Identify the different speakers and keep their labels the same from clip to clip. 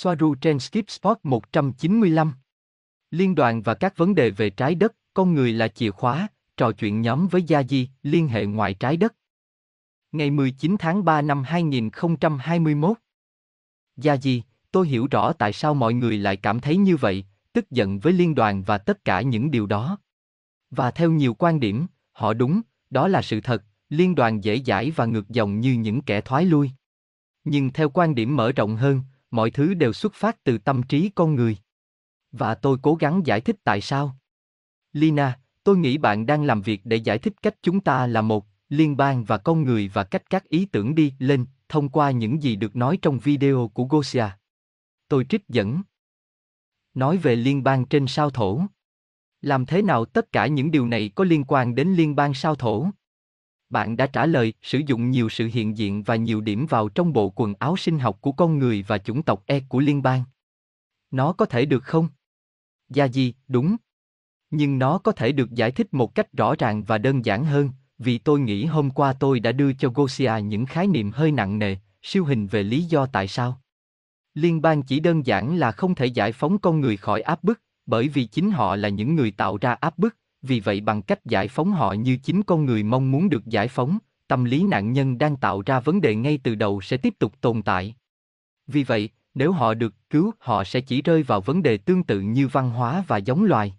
Speaker 1: Soaru trên Skip Spot 195. Liên đoàn và các vấn đề về trái đất, con người là chìa khóa, trò chuyện nhóm với Gia Di, liên hệ ngoại trái đất. Ngày 19 tháng 3 năm 2021. Gia Di, tôi hiểu rõ tại sao mọi người lại cảm thấy như vậy, tức giận với liên đoàn và tất cả những điều đó. Và theo nhiều quan điểm, họ đúng, đó là sự thật, liên đoàn dễ dãi và ngược dòng như những kẻ thoái lui. Nhưng theo quan điểm mở rộng hơn, mọi thứ đều xuất phát từ tâm trí con người. Và tôi cố gắng giải thích tại sao. Lina, tôi nghĩ bạn đang làm việc để giải thích cách chúng ta là một, liên bang và con người và cách các ý tưởng đi lên, thông qua những gì được nói trong video của Gosia. Tôi trích dẫn. Nói về liên bang trên sao thổ. Làm thế nào tất cả những điều này có liên quan đến liên bang sao thổ? Bạn đã trả lời, sử dụng nhiều sự hiện diện và nhiều điểm vào trong bộ quần áo sinh học của con người và chủng tộc E của liên bang. Nó có thể được không? Gia Di, đúng. Nhưng nó có thể được giải thích một cách rõ ràng và đơn giản hơn, vì tôi nghĩ hôm qua tôi đã đưa cho Gosia những khái niệm hơi nặng nề, siêu hình về lý do tại sao. Liên bang chỉ đơn giản là không thể giải phóng con người khỏi áp bức, bởi vì chính họ là những người tạo ra áp bức, vì vậy bằng cách giải phóng họ như chính con người mong muốn được giải phóng, tâm lý nạn nhân đang tạo ra vấn đề ngay từ đầu sẽ tiếp tục tồn tại. Vì vậy, nếu họ được cứu, họ sẽ chỉ rơi vào vấn đề tương tự như văn hóa và giống loài.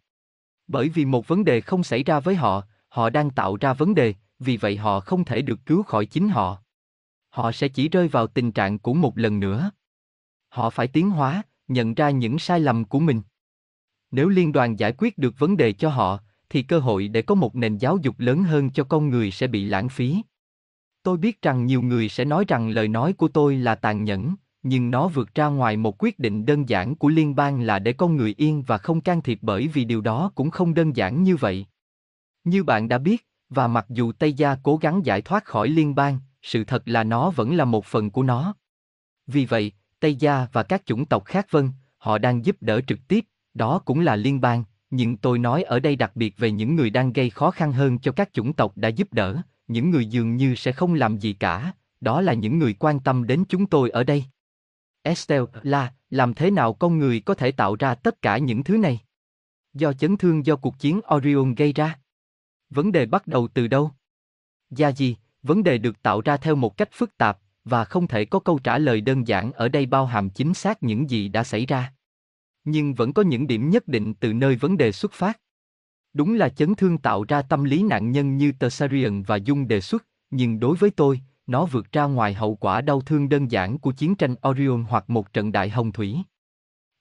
Speaker 1: Bởi vì một vấn đề không xảy ra với họ, họ đang tạo ra vấn đề, vì vậy họ không thể được cứu khỏi chính họ. Họ sẽ chỉ rơi vào tình trạng cũ một lần nữa. Họ phải tiến hóa, nhận ra những sai lầm của mình. Nếu liên đoàn giải quyết được vấn đề cho họ, thì cơ hội để có một nền giáo dục lớn hơn cho con người sẽ bị lãng phí. Tôi biết rằng nhiều người sẽ nói rằng lời nói của tôi là tàn nhẫn, nhưng nó vượt ra ngoài một quyết định đơn giản của liên bang là để con người yên và không can thiệp bởi vì điều đó cũng không đơn giản như vậy. Như bạn đã biết, và mặc dù Tây Gia cố gắng giải thoát khỏi liên bang, sự thật là nó vẫn là một phần của nó. Vì vậy, Tây Gia và các chủng tộc khác vân, họ đang giúp đỡ trực tiếp, đó cũng là liên bang, nhưng tôi nói ở đây đặc biệt về những người đang gây khó khăn hơn cho các chủng tộc đã giúp đỡ, những người dường như sẽ không làm gì cả, đó là những người quan tâm đến chúng tôi ở đây. Estelle, là, làm thế nào con người có thể tạo ra tất cả những thứ này? Do chấn thương do cuộc chiến Orion gây ra. Vấn đề bắt đầu từ đâu? Gia gì, vấn đề được tạo ra theo một cách phức tạp, và không thể có câu trả lời đơn giản ở đây bao hàm chính xác những gì đã xảy ra. Nhưng vẫn có những điểm nhất định từ nơi vấn đề xuất phát. Đúng là chấn thương tạo ra tâm lý nạn nhân như Tessarion và Dung đề xuất, nhưng đối với tôi, nó vượt ra ngoài hậu quả đau thương đơn giản của chiến tranh Orion hoặc một trận đại hồng thủy.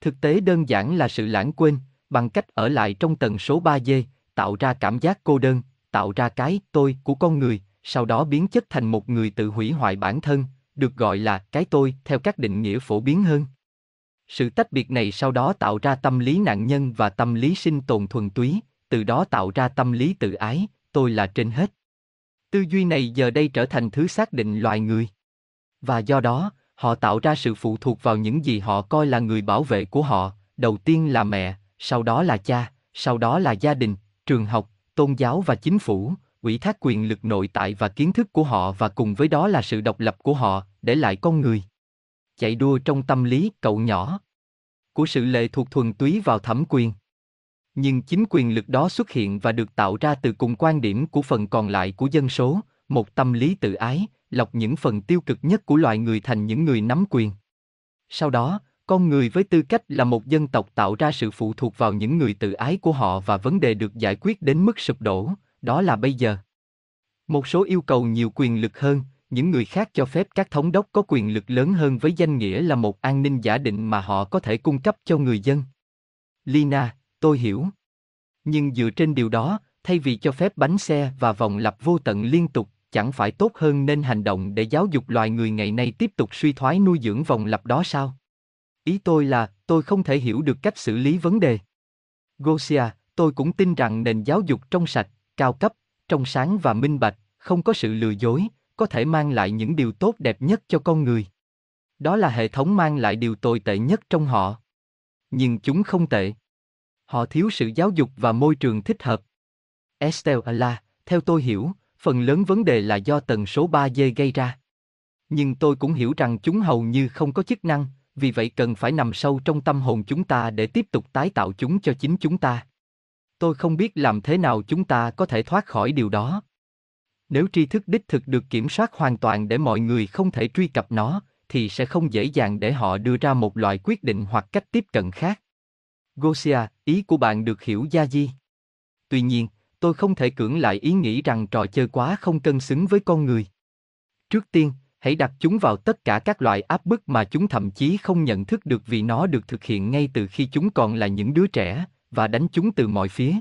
Speaker 1: Thực tế đơn giản là sự lãng quên, bằng cách ở lại trong tần số 3D, tạo ra cảm giác cô đơn, tạo ra cái tôi của con người, sau đó biến chất thành một người tự hủy hoại bản thân, được gọi là cái tôi theo các định nghĩa phổ biến hơn. Sự tách biệt này sau đó tạo ra tâm lý nạn nhân và tâm lý sinh tồn thuần túy, từ đó tạo ra tâm lý tự ái, tôi là trên hết. Tư duy này giờ đây trở thành thứ xác định loài người. Và do đó, họ tạo ra sự phụ thuộc vào những gì họ coi là người bảo vệ của họ, đầu tiên là mẹ, sau đó là cha, sau đó là gia đình, trường học, tôn giáo và chính phủ, ủy thác quyền lực nội tại và kiến thức của họ và cùng với đó là sự độc lập của họ, để lại con người. Chạy đua trong tâm lý cậu nhỏ của sự lệ thuộc thuần túy vào thẩm quyền. Nhưng chính quyền lực đó xuất hiện và được tạo ra từ cùng quan điểm của phần còn lại của dân số, một tâm lý tự ái, lọc những phần tiêu cực nhất của loài người thành những người nắm quyền. Sau đó, con người với tư cách là một dân tộc tạo ra sự phụ thuộc vào những người tự ái của họ và vấn đề được giải quyết đến mức sụp đổ, đó là bây giờ. Một số yêu cầu nhiều quyền lực hơn, những người khác cho phép các thống đốc có quyền lực lớn hơn với danh nghĩa là một an ninh giả định mà họ có thể cung cấp cho người dân. Lina, tôi hiểu. Nhưng dựa trên điều đó, thay vì cho phép bánh xe và vòng lặp vô tận liên tục, chẳng phải tốt hơn nên hành động để giáo dục loài người ngày nay tiếp tục suy thoái nuôi dưỡng vòng lặp đó sao? Ý tôi là, tôi không thể hiểu được cách xử lý vấn đề. Gosia, tôi cũng tin rằng nền giáo dục trong sạch, cao cấp, trong sáng và minh bạch, không có sự lừa dối, có thể mang lại những điều tốt đẹp nhất cho con người. Đó là hệ thống mang lại điều tồi tệ nhất trong họ. Nhưng chúng không tệ. Họ thiếu sự giáo dục và môi trường thích hợp. Estelle là, theo tôi hiểu, phần lớn vấn đề là do tần số 3 d gây ra. Nhưng tôi cũng hiểu rằng chúng hầu như không có chức năng, vì vậy cần phải nằm sâu trong tâm hồn chúng ta để tiếp tục tái tạo chúng cho chính chúng ta. Tôi không biết làm thế nào chúng ta có thể thoát khỏi điều đó. Nếu tri thức đích thực được kiểm soát hoàn toàn để mọi người không thể truy cập nó, thì sẽ không dễ dàng để họ đưa ra một loại quyết định hoặc cách tiếp cận khác. Gosia, ý của bạn được hiểu gia di. Tuy nhiên, tôi không thể cưỡng lại ý nghĩ rằng trò chơi quá không cân xứng với con người. Trước tiên, hãy đặt chúng vào tất cả các loại áp bức mà chúng thậm chí không nhận thức được vì nó được thực hiện ngay từ khi chúng còn là những đứa trẻ, và đánh chúng từ mọi phía.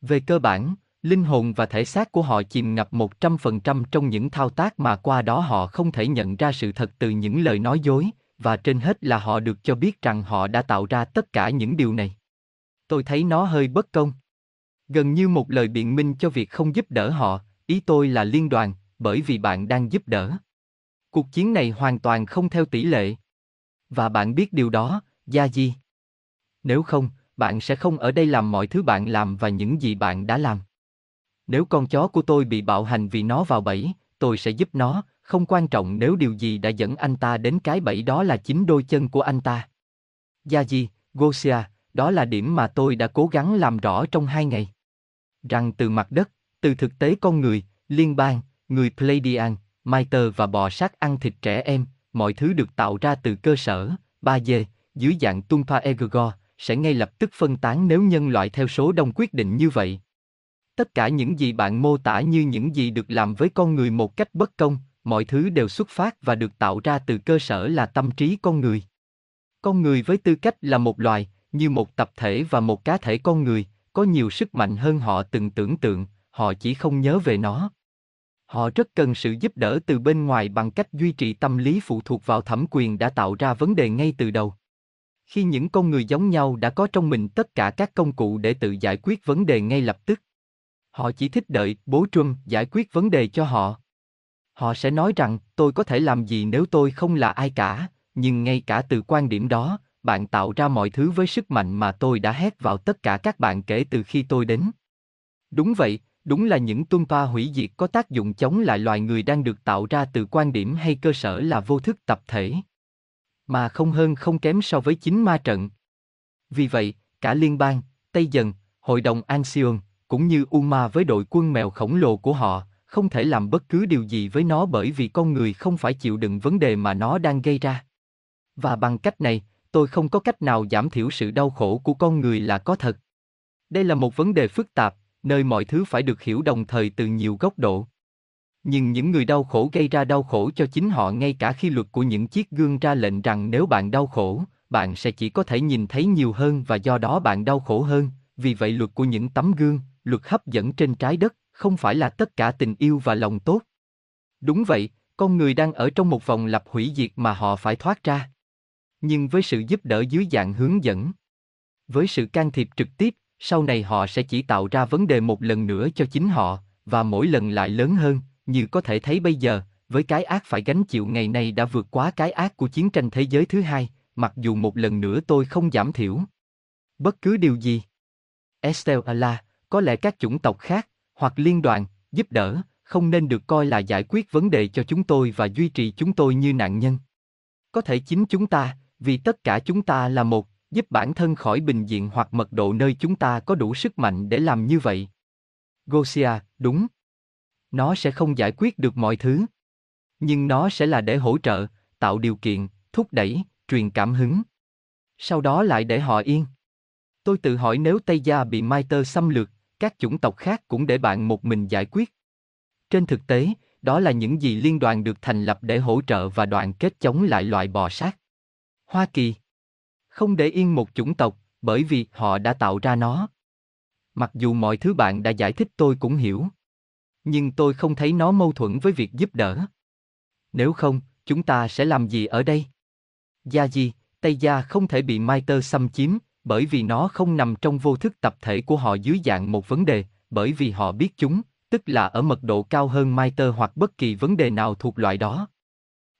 Speaker 1: Về cơ bản, linh hồn và thể xác của họ chìm ngập 100% trong những thao tác mà qua đó họ không thể nhận ra sự thật từ những lời nói dối, và trên hết là họ được cho biết rằng họ đã tạo ra tất cả những điều này. Tôi thấy nó hơi bất công. Gần như một lời biện minh cho việc không giúp đỡ họ, ý tôi là liên đoàn, bởi vì bạn đang giúp đỡ. Cuộc chiến này hoàn toàn không theo tỷ lệ. Và bạn biết điều đó, Gia Di. Nếu không, bạn sẽ không ở đây làm mọi thứ bạn làm và những gì bạn đã làm. Nếu con chó của tôi bị bạo hành vì nó vào bẫy, tôi sẽ giúp nó, không quan trọng nếu điều gì đã dẫn anh ta đến cái bẫy đó là chính đôi chân của anh ta. Gia Di, Gosia, đó là điểm mà tôi đã cố gắng làm rõ trong hai ngày. Rằng từ mặt đất, từ thực tế con người, liên bang, người Pleiadian, Maiter và bò sát ăn thịt trẻ em, mọi thứ được tạo ra từ cơ sở, 3D, dưới dạng Tumpa Egregor, sẽ ngay lập tức phân tán nếu nhân loại theo số đông quyết định như vậy. Tất cả những gì bạn mô tả như những gì được làm với con người một cách bất công, mọi thứ đều xuất phát và được tạo ra từ cơ sở là tâm trí con người. Con người với tư cách là một loài, như một tập thể và một cá thể con người, có nhiều sức mạnh hơn họ từng tưởng tượng, họ chỉ không nhớ về nó. Họ rất cần sự giúp đỡ từ bên ngoài bằng cách duy trì tâm lý phụ thuộc vào thẩm quyền đã tạo ra vấn đề ngay từ đầu. Khi những con người giống nhau đã có trong mình tất cả các công cụ để tự giải quyết vấn đề ngay lập tức. Họ chỉ thích đợi bố Trump giải quyết vấn đề cho họ. Họ sẽ nói rằng tôi có thể làm gì nếu tôi không là ai cả, nhưng ngay cả từ quan điểm đó, bạn tạo ra mọi thứ với sức mạnh mà tôi đã hét vào tất cả các bạn kể từ khi tôi đến. Đúng vậy, đúng là những tung toa hủy diệt có tác dụng chống lại loài người đang được tạo ra từ quan điểm hay cơ sở là vô thức tập thể. Mà không hơn không kém so với chính ma trận. Vì vậy, cả liên bang, Tây Dần, Hội đồng Anxion, cũng như Uma với đội quân mèo khổng lồ của họ, không thể làm bất cứ điều gì với nó bởi vì con người không phải chịu đựng vấn đề mà nó đang gây ra. Và bằng cách này, tôi không có cách nào giảm thiểu sự đau khổ của con người là có thật. Đây là một vấn đề phức tạp, nơi mọi thứ phải được hiểu đồng thời từ nhiều góc độ. Nhưng những người đau khổ gây ra đau khổ cho chính họ ngay cả khi luật của những chiếc gương ra lệnh rằng nếu bạn đau khổ, bạn sẽ chỉ có thể nhìn thấy nhiều hơn và do đó bạn đau khổ hơn, vì vậy luật của những tấm gương, luật hấp dẫn trên trái đất, không phải là tất cả tình yêu và lòng tốt. Đúng vậy, con người đang ở trong một vòng lặp hủy diệt mà họ phải thoát ra. Nhưng với sự giúp đỡ dưới dạng hướng dẫn, với sự can thiệp trực tiếp, sau này họ sẽ chỉ tạo ra vấn đề một lần nữa cho chính họ, và mỗi lần lại lớn hơn, như có thể thấy bây giờ, với cái ác phải gánh chịu ngày nay đã vượt quá cái ác của chiến tranh thế giới thứ hai, mặc dù một lần nữa tôi không giảm thiểu. Bất cứ điều gì. Estelle Allah, có lẽ các chủng tộc khác, hoặc liên đoàn, giúp đỡ, không nên được coi là giải quyết vấn đề cho chúng tôi và duy trì chúng tôi như nạn nhân. Có thể chính chúng ta, vì tất cả chúng ta là một, giúp bản thân khỏi bình diện hoặc mật độ nơi chúng ta có đủ sức mạnh để làm như vậy. Gosia, đúng. Nó sẽ không giải quyết được mọi thứ. Nhưng nó sẽ là để hỗ trợ, tạo điều kiện, thúc đẩy, truyền cảm hứng. Sau đó lại để họ yên. Tôi tự hỏi nếu Tây Gia bị Mai Tơ xâm lược, các chủng tộc khác cũng để bạn một mình giải quyết. Trên thực tế, đó là những gì liên đoàn được thành lập để hỗ trợ và đoàn kết chống lại loại bò sát. Hoa Kỳ không để yên một chủng tộc, bởi vì họ đã tạo ra nó. Mặc dù mọi thứ bạn đã giải thích tôi cũng hiểu. Nhưng tôi không thấy nó mâu thuẫn với việc giúp đỡ. Nếu không, chúng ta sẽ làm gì ở đây? Gia Di, Tây Gia không thể bị Mai Tơ xâm chiếm, bởi vì nó không nằm trong vô thức tập thể của họ dưới dạng một vấn đề, bởi vì họ biết chúng, tức là ở mật độ cao hơn maiter hoặc bất kỳ vấn đề nào thuộc loại đó.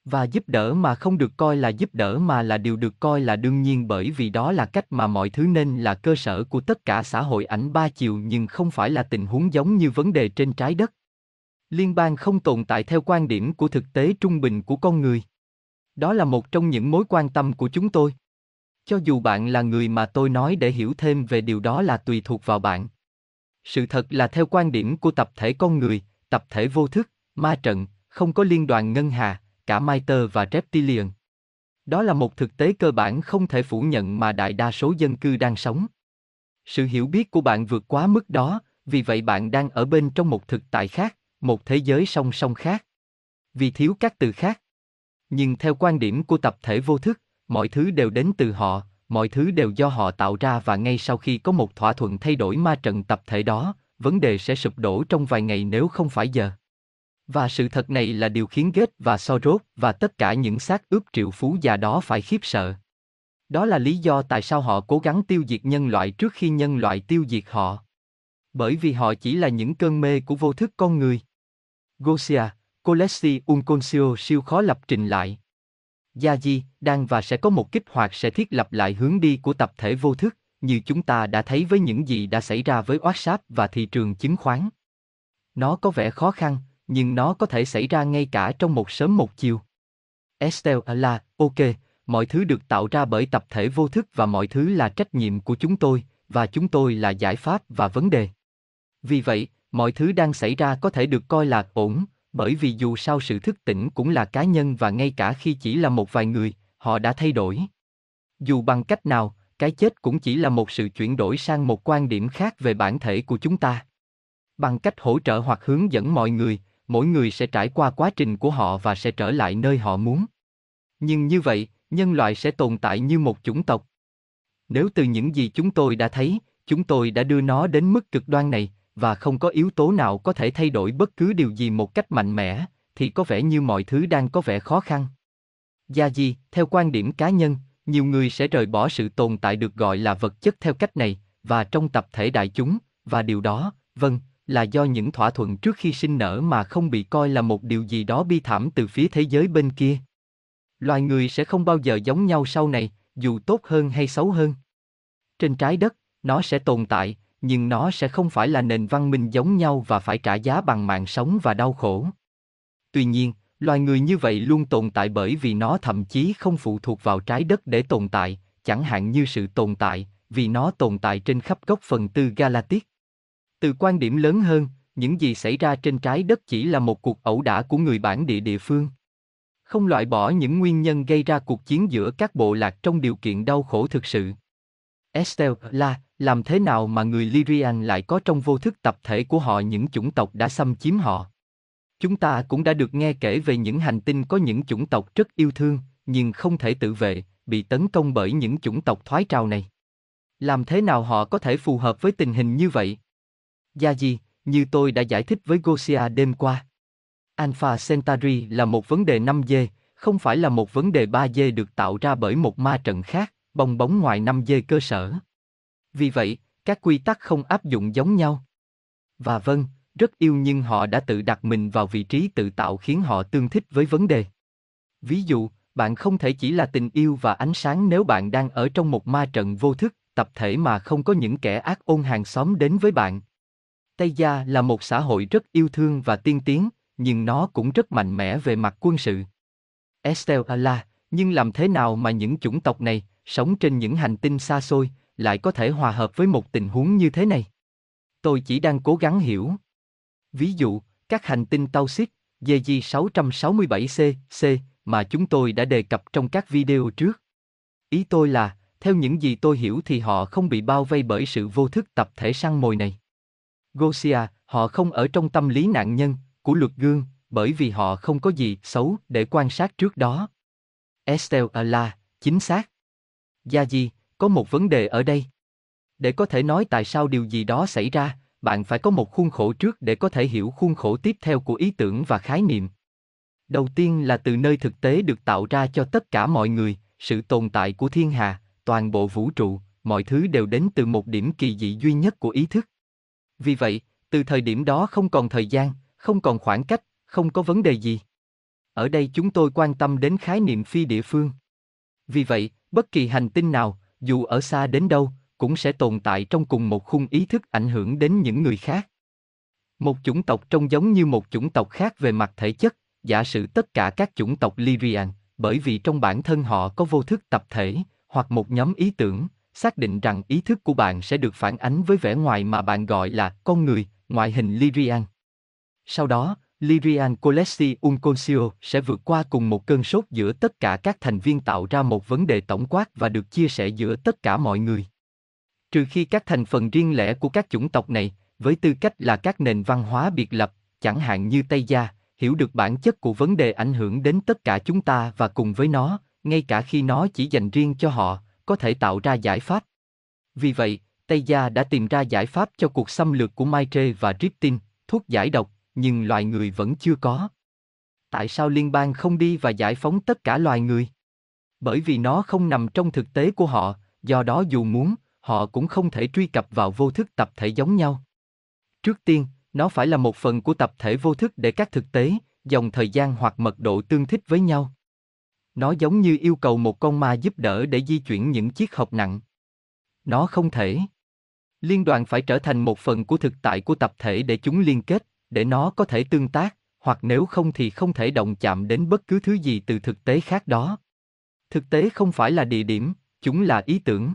Speaker 1: Và giúp đỡ mà không được coi là giúp đỡ mà là điều được coi là đương nhiên bởi vì đó là cách mà mọi thứ nên là cơ sở của tất cả xã hội ảnh ba chiều nhưng không phải là tình huống giống như vấn đề trên trái đất. Liên bang không tồn tại theo quan điểm của thực tế trung bình của con người. Đó là một trong những mối quan tâm của chúng tôi. Cho dù bạn là người mà tôi nói để hiểu thêm về điều đó là tùy thuộc vào bạn. Sự thật là theo quan điểm của tập thể con người, tập thể vô thức, ma trận, không có liên đoàn ngân hà, cả Maiter và Reptilian. Đó là một thực tế cơ bản không thể phủ nhận mà đại đa số dân cư đang sống. Sự hiểu biết của bạn vượt quá mức đó, vì vậy bạn đang ở bên trong một thực tại khác, một thế giới song song khác. Vì thiếu các từ khác. Nhưng theo quan điểm của tập thể vô thức, mọi thứ đều đến từ họ, mọi thứ đều do họ tạo ra và ngay sau khi có một thỏa thuận thay đổi ma trận tập thể đó, vấn đề sẽ sụp đổ trong vài ngày nếu không phải giờ. Và sự thật này là điều khiến Ghét và Soros và tất cả những xác ướp triệu phú già đó phải khiếp sợ. Đó là lý do tại sao họ cố gắng tiêu diệt nhân loại trước khi nhân loại tiêu diệt họ. Bởi vì họ chỉ là những cơn mê của vô thức con người. Gosia, Colessi Unconcio siêu khó lập trình lại. Gia Di, đang và sẽ có một kích hoạt sẽ thiết lập lại hướng đi của tập thể vô thức, như chúng ta đã thấy với những gì đã xảy ra với WhatsApp và thị trường chứng khoán. Nó có vẻ khó khăn, nhưng nó có thể xảy ra ngay cả trong một sớm một chiều. Estelle là, ok, mọi thứ được tạo ra bởi tập thể vô thức và mọi thứ là trách nhiệm của chúng tôi, và chúng tôi là giải pháp và vấn đề. Vì vậy, mọi thứ đang xảy ra có thể được coi là ổn, bởi vì dù sao sự thức tỉnh cũng là cá nhân và ngay cả khi chỉ là một vài người, họ đã thay đổi. Dù bằng cách nào, cái chết cũng chỉ là một sự chuyển đổi sang một quan điểm khác về bản thể của chúng ta. Bằng cách hỗ trợ hoặc hướng dẫn mọi người, mỗi người sẽ trải qua quá trình của họ và sẽ trở lại nơi họ muốn. Nhưng như vậy, nhân loại sẽ tồn tại như một chủng tộc. Nếu từ những gì chúng tôi đã thấy, chúng tôi đã đưa nó đến mức cực đoan này, và không có yếu tố nào có thể thay đổi bất cứ điều gì một cách mạnh mẽ, thì có vẻ như mọi thứ đang có vẻ khó khăn. Gia Di, theo quan điểm cá nhân, nhiều người sẽ rời bỏ sự tồn tại được gọi là vật chất theo cách này, và trong tập thể đại chúng, và điều đó, vâng, là do những thỏa thuận trước khi sinh nở mà không bị coi là một điều gì đó bi thảm từ phía thế giới bên kia. Loài người sẽ không bao giờ giống nhau sau này, dù tốt hơn hay xấu hơn. Trên trái đất, nó sẽ tồn tại, nhưng nó sẽ không phải là nền văn minh giống nhau và phải trả giá bằng mạng sống và đau khổ. Tuy nhiên, loài người như vậy luôn tồn tại bởi vì nó thậm chí không phụ thuộc vào trái đất để tồn tại, chẳng hạn như sự tồn tại, vì nó tồn tại trên khắp góc phần tư Galactic. Từ quan điểm lớn hơn, những gì xảy ra trên trái đất chỉ là một cuộc ẩu đả của người bản địa địa phương. Không loại bỏ những nguyên nhân gây ra cuộc chiến giữa các bộ lạc trong điều kiện đau khổ thực sự. Estelle là, làm thế nào mà người Lyrian lại có trong vô thức tập thể của họ những chủng tộc đã xâm chiếm họ? Chúng ta cũng đã được nghe kể về những hành tinh có những chủng tộc rất yêu thương, nhưng không thể tự vệ, bị tấn công bởi những chủng tộc thoái trào này. Làm thế nào họ có thể phù hợp với tình hình như vậy? Gia gì, như tôi đã giải thích với Gosia đêm qua. Alpha Centauri là một vấn đề 5G, không phải là một vấn đề 3G được tạo ra bởi một ma trận khác, bong bóng ngoài 5G cơ sở. Vì vậy, các quy tắc không áp dụng giống nhau. Và vâng, rất yêu nhưng họ đã tự đặt mình vào vị trí tự tạo khiến họ tương thích với vấn đề. Ví dụ, bạn không thể chỉ là tình yêu và ánh sáng nếu bạn đang ở trong một ma trận vô thức, tập thể mà không có những kẻ ác ôn hàng xóm đến với bạn. Tây Gia là một xã hội rất yêu thương và tiên tiến, nhưng nó cũng rất mạnh mẽ về mặt quân sự. Estelle là, nhưng làm thế nào mà những chủng tộc này, sống trên những hành tinh xa xôi, lại có thể hòa hợp với một tình huống như thế này? Tôi chỉ đang cố gắng hiểu. Ví dụ, các hành tinh Tausit, DJ 667C, C, mà chúng tôi đã đề cập trong các video trước. Ý tôi là, theo những gì tôi hiểu thì họ không bị bao vây bởi sự vô thức tập thể săn mồi này. Gosia, họ không ở trong tâm lý nạn nhân của luật gương, bởi vì họ không có gì xấu để quan sát trước đó. Estelle là, chính xác. Gia Di, có một vấn đề ở đây. Để có thể nói tại sao điều gì đó xảy ra, bạn phải có một khuôn khổ trước để có thể hiểu khuôn khổ tiếp theo của ý tưởng và khái niệm. Đầu tiên là từ nơi thực tế được tạo ra cho tất cả mọi người, sự tồn tại của thiên hà, toàn bộ vũ trụ, mọi thứ đều đến từ một điểm kỳ dị duy nhất của ý thức. Vì vậy, từ thời điểm đó không còn thời gian, không còn khoảng cách, không có vấn đề gì. Ở đây chúng tôi quan tâm đến khái niệm phi địa phương. Vì vậy, bất kỳ hành tinh nào, dù ở xa đến đâu, cũng sẽ tồn tại trong cùng một khung ý thức ảnh hưởng đến những người khác. Một chủng tộc trông giống như một chủng tộc khác về mặt thể chất, giả sử tất cả các chủng tộc Lyrian, bởi vì trong bản thân họ có vô thức tập thể, hoặc một nhóm ý tưởng, xác định rằng ý thức của bạn sẽ được phản ánh với vẻ ngoài mà bạn gọi là con người, ngoại hình Lyrian. Sau đó, Lyrian Colessi Unconcio sẽ vượt qua cùng một cơn sốt giữa tất cả các thành viên tạo ra một vấn đề tổng quát và được chia sẻ giữa tất cả mọi người. Trừ khi các thành phần riêng lẻ của các chủng tộc này, với tư cách là các nền văn hóa biệt lập, chẳng hạn như Tây Gia, hiểu được bản chất của vấn đề ảnh hưởng đến tất cả chúng ta và cùng với nó, ngay cả khi nó chỉ dành riêng cho họ, có thể tạo ra giải pháp. Vì vậy, Tây Gia đã tìm ra giải pháp cho cuộc xâm lược của Maitre và Riptin, thuốc giải độc, nhưng loài người vẫn chưa có. Tại sao liên bang không đi và giải phóng tất cả loài người? Bởi vì nó không nằm trong thực tế của họ, do đó dù muốn, họ cũng không thể truy cập vào vô thức tập thể giống nhau. Trước tiên, nó phải là một phần của tập thể vô thức để các thực tế, dòng thời gian hoặc mật độ tương thích với nhau. Nó giống như yêu cầu một con ma giúp đỡ để di chuyển những chiếc hộp nặng. Nó không thể. Liên đoàn phải trở thành một phần của thực tại của tập thể để chúng liên kết, để nó có thể tương tác, hoặc nếu không thì không thể động chạm đến bất cứ thứ gì từ thực tế khác đó. Thực tế không phải là địa điểm, chúng là ý tưởng.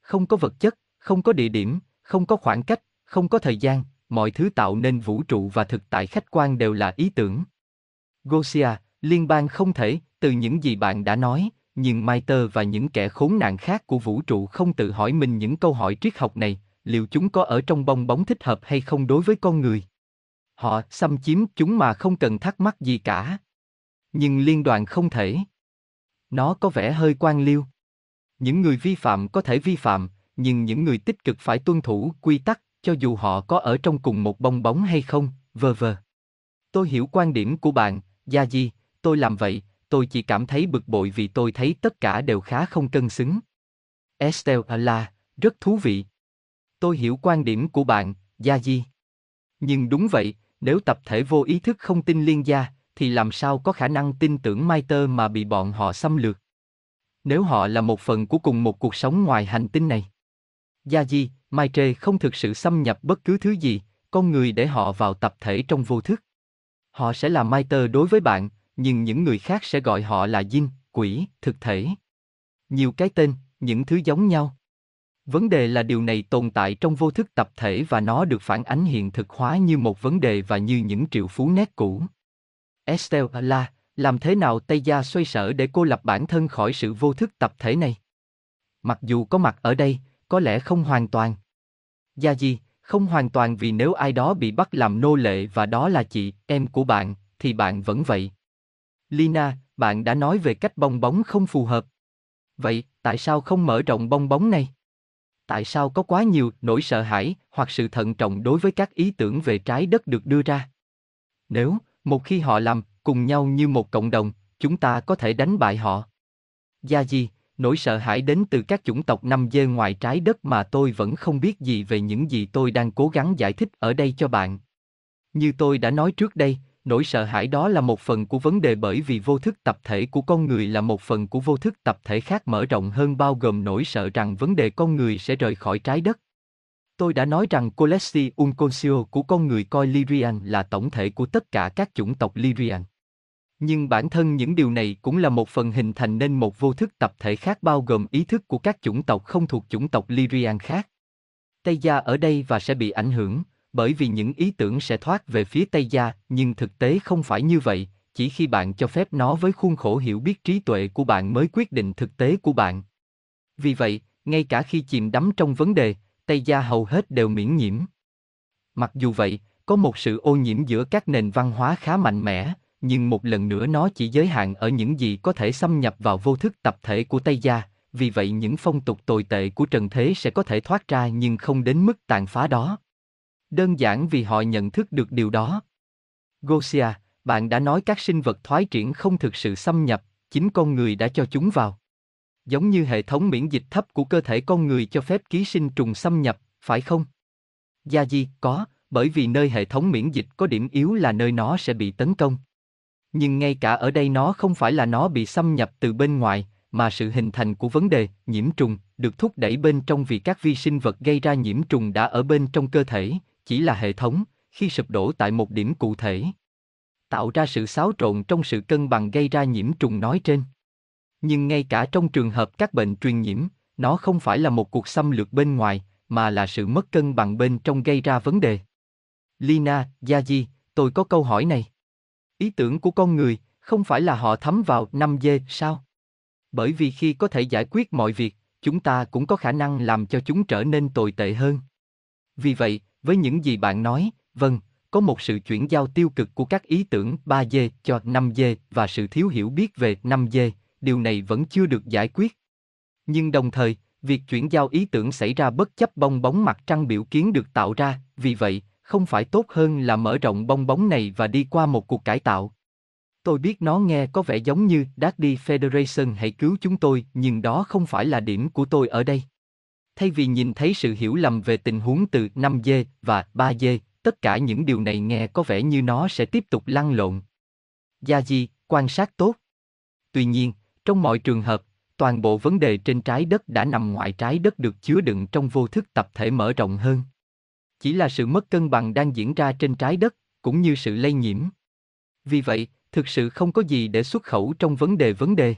Speaker 1: Không có vật chất, không có địa điểm, không có khoảng cách, không có thời gian, mọi thứ tạo nên vũ trụ và thực tại khách quan đều là ý tưởng. Gosia, liên bang không thể, từ những gì bạn đã nói, nhưng Maiter và những kẻ khốn nạn khác của vũ trụ không tự hỏi mình những câu hỏi triết học này, liệu chúng có ở trong bong bóng thích hợp hay không đối với con người? Họ xâm chiếm chúng mà không cần thắc mắc gì cả. Nhưng liên đoàn không thể. Nó có vẻ hơi quan liêu. Những người vi phạm có thể vi phạm, nhưng những người tích cực phải tuân thủ quy tắc, cho dù họ có ở trong cùng một bong bóng hay không, vờ vờ. Tôi hiểu quan điểm của bạn, Gia Di, tôi làm vậy, tôi chỉ cảm thấy bực bội vì tôi thấy tất cả đều khá không cân xứng. Estelle là, rất thú vị. Tôi hiểu quan điểm của bạn, Gia Di. Nhưng đúng vậy, nếu tập thể vô ý thức không tin liên gia, thì làm sao có khả năng tin tưởng Mai Tơ mà bị bọn họ xâm lược? Nếu họ là một phần của cùng một cuộc sống ngoài hành tinh này. Gia Di, Mai Trê không thực sự xâm nhập bất cứ thứ gì, con người để họ vào tập thể trong vô thức. Họ sẽ là Mai Tơ đối với bạn, nhưng những người khác sẽ gọi họ là Dinh, quỷ, thực thể. Nhiều cái tên, những thứ giống nhau. Vấn đề là điều này tồn tại trong vô thức tập thể và nó được phản ánh hiện thực hóa như một vấn đề và như những triệu phú nét cũ. Estelle là, làm thế nào Tây Gia xoay sở để cô lập bản thân khỏi sự vô thức tập thể này? Mặc dù có mặt ở đây, có lẽ không hoàn toàn. Gia gì, không hoàn toàn vì nếu ai đó bị bắt làm nô lệ và đó là chị, em của bạn, thì bạn vẫn vậy. Lina, bạn đã nói về cách bong bóng không phù hợp. Vậy, tại sao không mở rộng bong bóng này? Tại sao có quá nhiều nỗi sợ hãi hoặc sự thận trọng đối với các ý tưởng về trái đất được đưa ra? Nếu, một khi họ làm cùng nhau như một cộng đồng, chúng ta có thể đánh bại họ. Gia gì, nỗi sợ hãi đến từ các chủng tộc nằm dê ngoài trái đất mà tôi vẫn không biết gì về những gì tôi đang cố gắng giải thích ở đây cho bạn. Như tôi đã nói trước đây, nỗi sợ hãi đó là một phần của vấn đề bởi vì vô thức tập thể của con người là một phần của vô thức tập thể khác mở rộng hơn bao gồm nỗi sợ rằng vấn đề con người sẽ rời khỏi trái đất. Tôi đã nói rằng Colessi Unconscio của con người coi Lyrian là tổng thể của tất cả các chủng tộc Lyrian. Nhưng bản thân những điều này cũng là một phần hình thành nên một vô thức tập thể khác bao gồm ý thức của các chủng tộc không thuộc chủng tộc Lyrian khác. Tây Gia ở đây và sẽ bị ảnh hưởng, bởi vì những ý tưởng sẽ thoát về phía Tây Gia, nhưng thực tế không phải như vậy, chỉ khi bạn cho phép nó với khuôn khổ hiểu biết trí tuệ của bạn mới quyết định thực tế của bạn. Vì vậy, ngay cả khi chìm đắm trong vấn đề, Tây Gia hầu hết đều miễn nhiễm. Mặc dù vậy, có một sự ô nhiễm giữa các nền văn hóa khá mạnh mẽ, nhưng một lần nữa nó chỉ giới hạn ở những gì có thể xâm nhập vào vô thức tập thể của Tây Gia, vì vậy những phong tục tồi tệ của trần thế sẽ có thể thoát ra nhưng không đến mức tàn phá đó. Đơn giản vì họ nhận thức được điều đó. Gosia, bạn đã nói các sinh vật thoái triển không thực sự xâm nhập, chính con người đã cho chúng vào. Giống như hệ thống miễn dịch thấp của cơ thể con người cho phép ký sinh trùng xâm nhập, phải không? Gia Di, có, bởi vì nơi hệ thống miễn dịch có điểm yếu là nơi nó sẽ bị tấn công. Nhưng ngay cả ở đây nó không phải là nó bị xâm nhập từ bên ngoài, mà sự hình thành của vấn đề nhiễm trùng được thúc đẩy bên trong vì các vi sinh vật gây ra nhiễm trùng đã ở bên trong cơ thể, chỉ là hệ thống, khi sụp đổ tại một điểm cụ thể. tạo ra sự xáo trộn trong sự cân bằng gây ra nhiễm trùng nói trên. Nhưng ngay cả trong trường hợp các bệnh truyền nhiễm, nó không phải là một cuộc xâm lược bên ngoài, mà là sự mất cân bằng bên trong gây ra vấn đề. Lina, Yaji, tôi có câu hỏi này. Ý tưởng của con người, không phải là họ thấm vào 5G sao? Bởi vì khi có thể giải quyết mọi việc, chúng ta cũng có khả năng làm cho chúng trở nên tồi tệ hơn. Vì vậy, với những gì bạn nói, vâng, có một sự chuyển giao tiêu cực của các ý tưởng 3D cho 5D và sự thiếu hiểu biết về 5D, điều này vẫn chưa được giải quyết. Nhưng đồng thời, việc chuyển giao ý tưởng xảy ra bất chấp bong bóng mặt trăng biểu kiến được tạo ra, vì vậy, không phải tốt hơn là mở rộng bong bóng này và đi qua một cuộc cải tạo. Tôi biết nó nghe có vẻ giống như Daddy Federation hãy cứu chúng tôi, nhưng đó không phải là điểm của tôi ở đây. Thay vì nhìn thấy sự hiểu lầm về tình huống từ 5G và 3G, tất cả những điều này nghe có vẻ như nó sẽ tiếp tục lăn lộn. Gia Di, quan sát tốt. Tuy nhiên, trong mọi trường hợp, toàn bộ vấn đề trên trái đất đã nằm ngoài trái đất được chứa đựng trong vô thức tập thể mở rộng hơn. Chỉ là sự mất cân bằng đang diễn ra trên trái đất, cũng như sự lây nhiễm. Vì vậy, thực sự không có gì để xuất khẩu trong vấn đề vấn đề.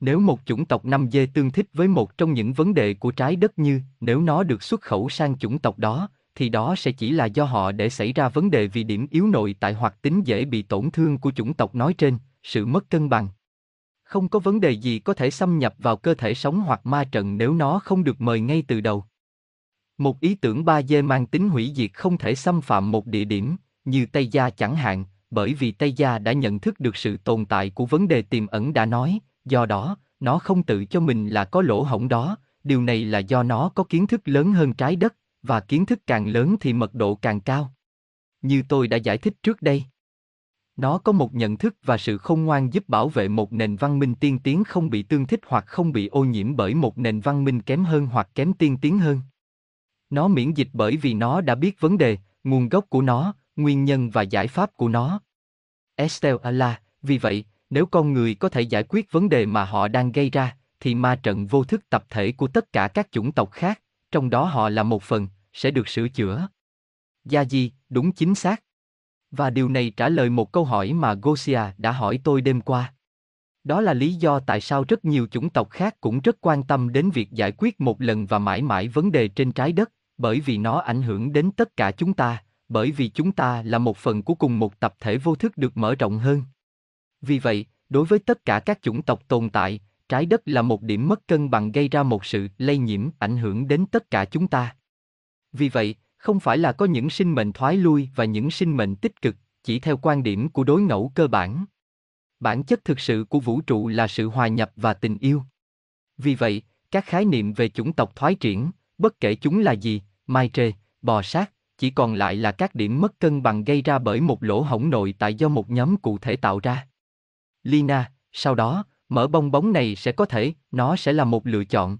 Speaker 1: Nếu một chủng tộc 5 dê tương thích với một trong những vấn đề của trái đất như nếu nó được xuất khẩu sang chủng tộc đó, thì đó sẽ chỉ là do họ để xảy ra vấn đề vì điểm yếu nội tại hoặc tính dễ bị tổn thương của chủng tộc nói trên, sự mất cân bằng. Không có vấn đề gì có thể xâm nhập vào cơ thể sống hoặc ma trận nếu nó không được mời ngay từ đầu. Một ý tưởng 3D mang tính hủy diệt không thể xâm phạm một địa điểm, như Tây Gia chẳng hạn, bởi vì Tây Gia đã nhận thức được sự tồn tại của vấn đề tiềm ẩn đã nói, do đó, nó không tự cho mình là có lỗ hổng đó, điều này là do nó có kiến thức lớn hơn trái đất, và kiến thức càng lớn thì mật độ càng cao. Như tôi đã giải thích trước đây. Nó có một nhận thức và sự khôn ngoan giúp bảo vệ một nền văn minh tiên tiến không bị tương thích hoặc không bị ô nhiễm bởi một nền văn minh kém hơn hoặc kém tiên tiến hơn. Nó miễn dịch bởi vì nó đã biết vấn đề, nguồn gốc của nó, nguyên nhân và giải pháp của nó. Estelle Allah, vì vậy, nếu con người có thể giải quyết vấn đề mà họ đang gây ra, thì ma trận vô thức tập thể của tất cả các chủng tộc khác, trong đó họ là một phần, sẽ được sửa chữa. Gia Di, đúng chính xác. Và điều này trả lời một câu hỏi mà Gosia đã hỏi tôi đêm qua. Đó là lý do tại sao rất nhiều chủng tộc khác cũng rất quan tâm đến việc giải quyết một lần và mãi mãi vấn đề trên trái đất, bởi vì nó ảnh hưởng đến tất cả chúng ta, bởi vì chúng ta là một phần của cùng một tập thể vô thức được mở rộng hơn. Vì vậy, đối với tất cả các chủng tộc tồn tại, trái đất là một điểm mất cân bằng gây ra một sự lây nhiễm ảnh hưởng đến tất cả chúng ta. Vì vậy, không phải là có những sinh mệnh thoái lui và những sinh mệnh tích cực, chỉ theo quan điểm của đối ngẫu cơ bản. Bản chất thực sự của vũ trụ là sự hòa nhập và tình yêu. Vì vậy, các khái niệm về chủng tộc thoái triển, bất kể chúng là gì, mai trê, bò sát, chỉ còn lại là các điểm mất cân bằng gây ra bởi một lỗ hổng nội tại do một nhóm cụ thể tạo ra. Lina, sau đó, mở bong bóng này sẽ có thể, nó sẽ là một lựa chọn.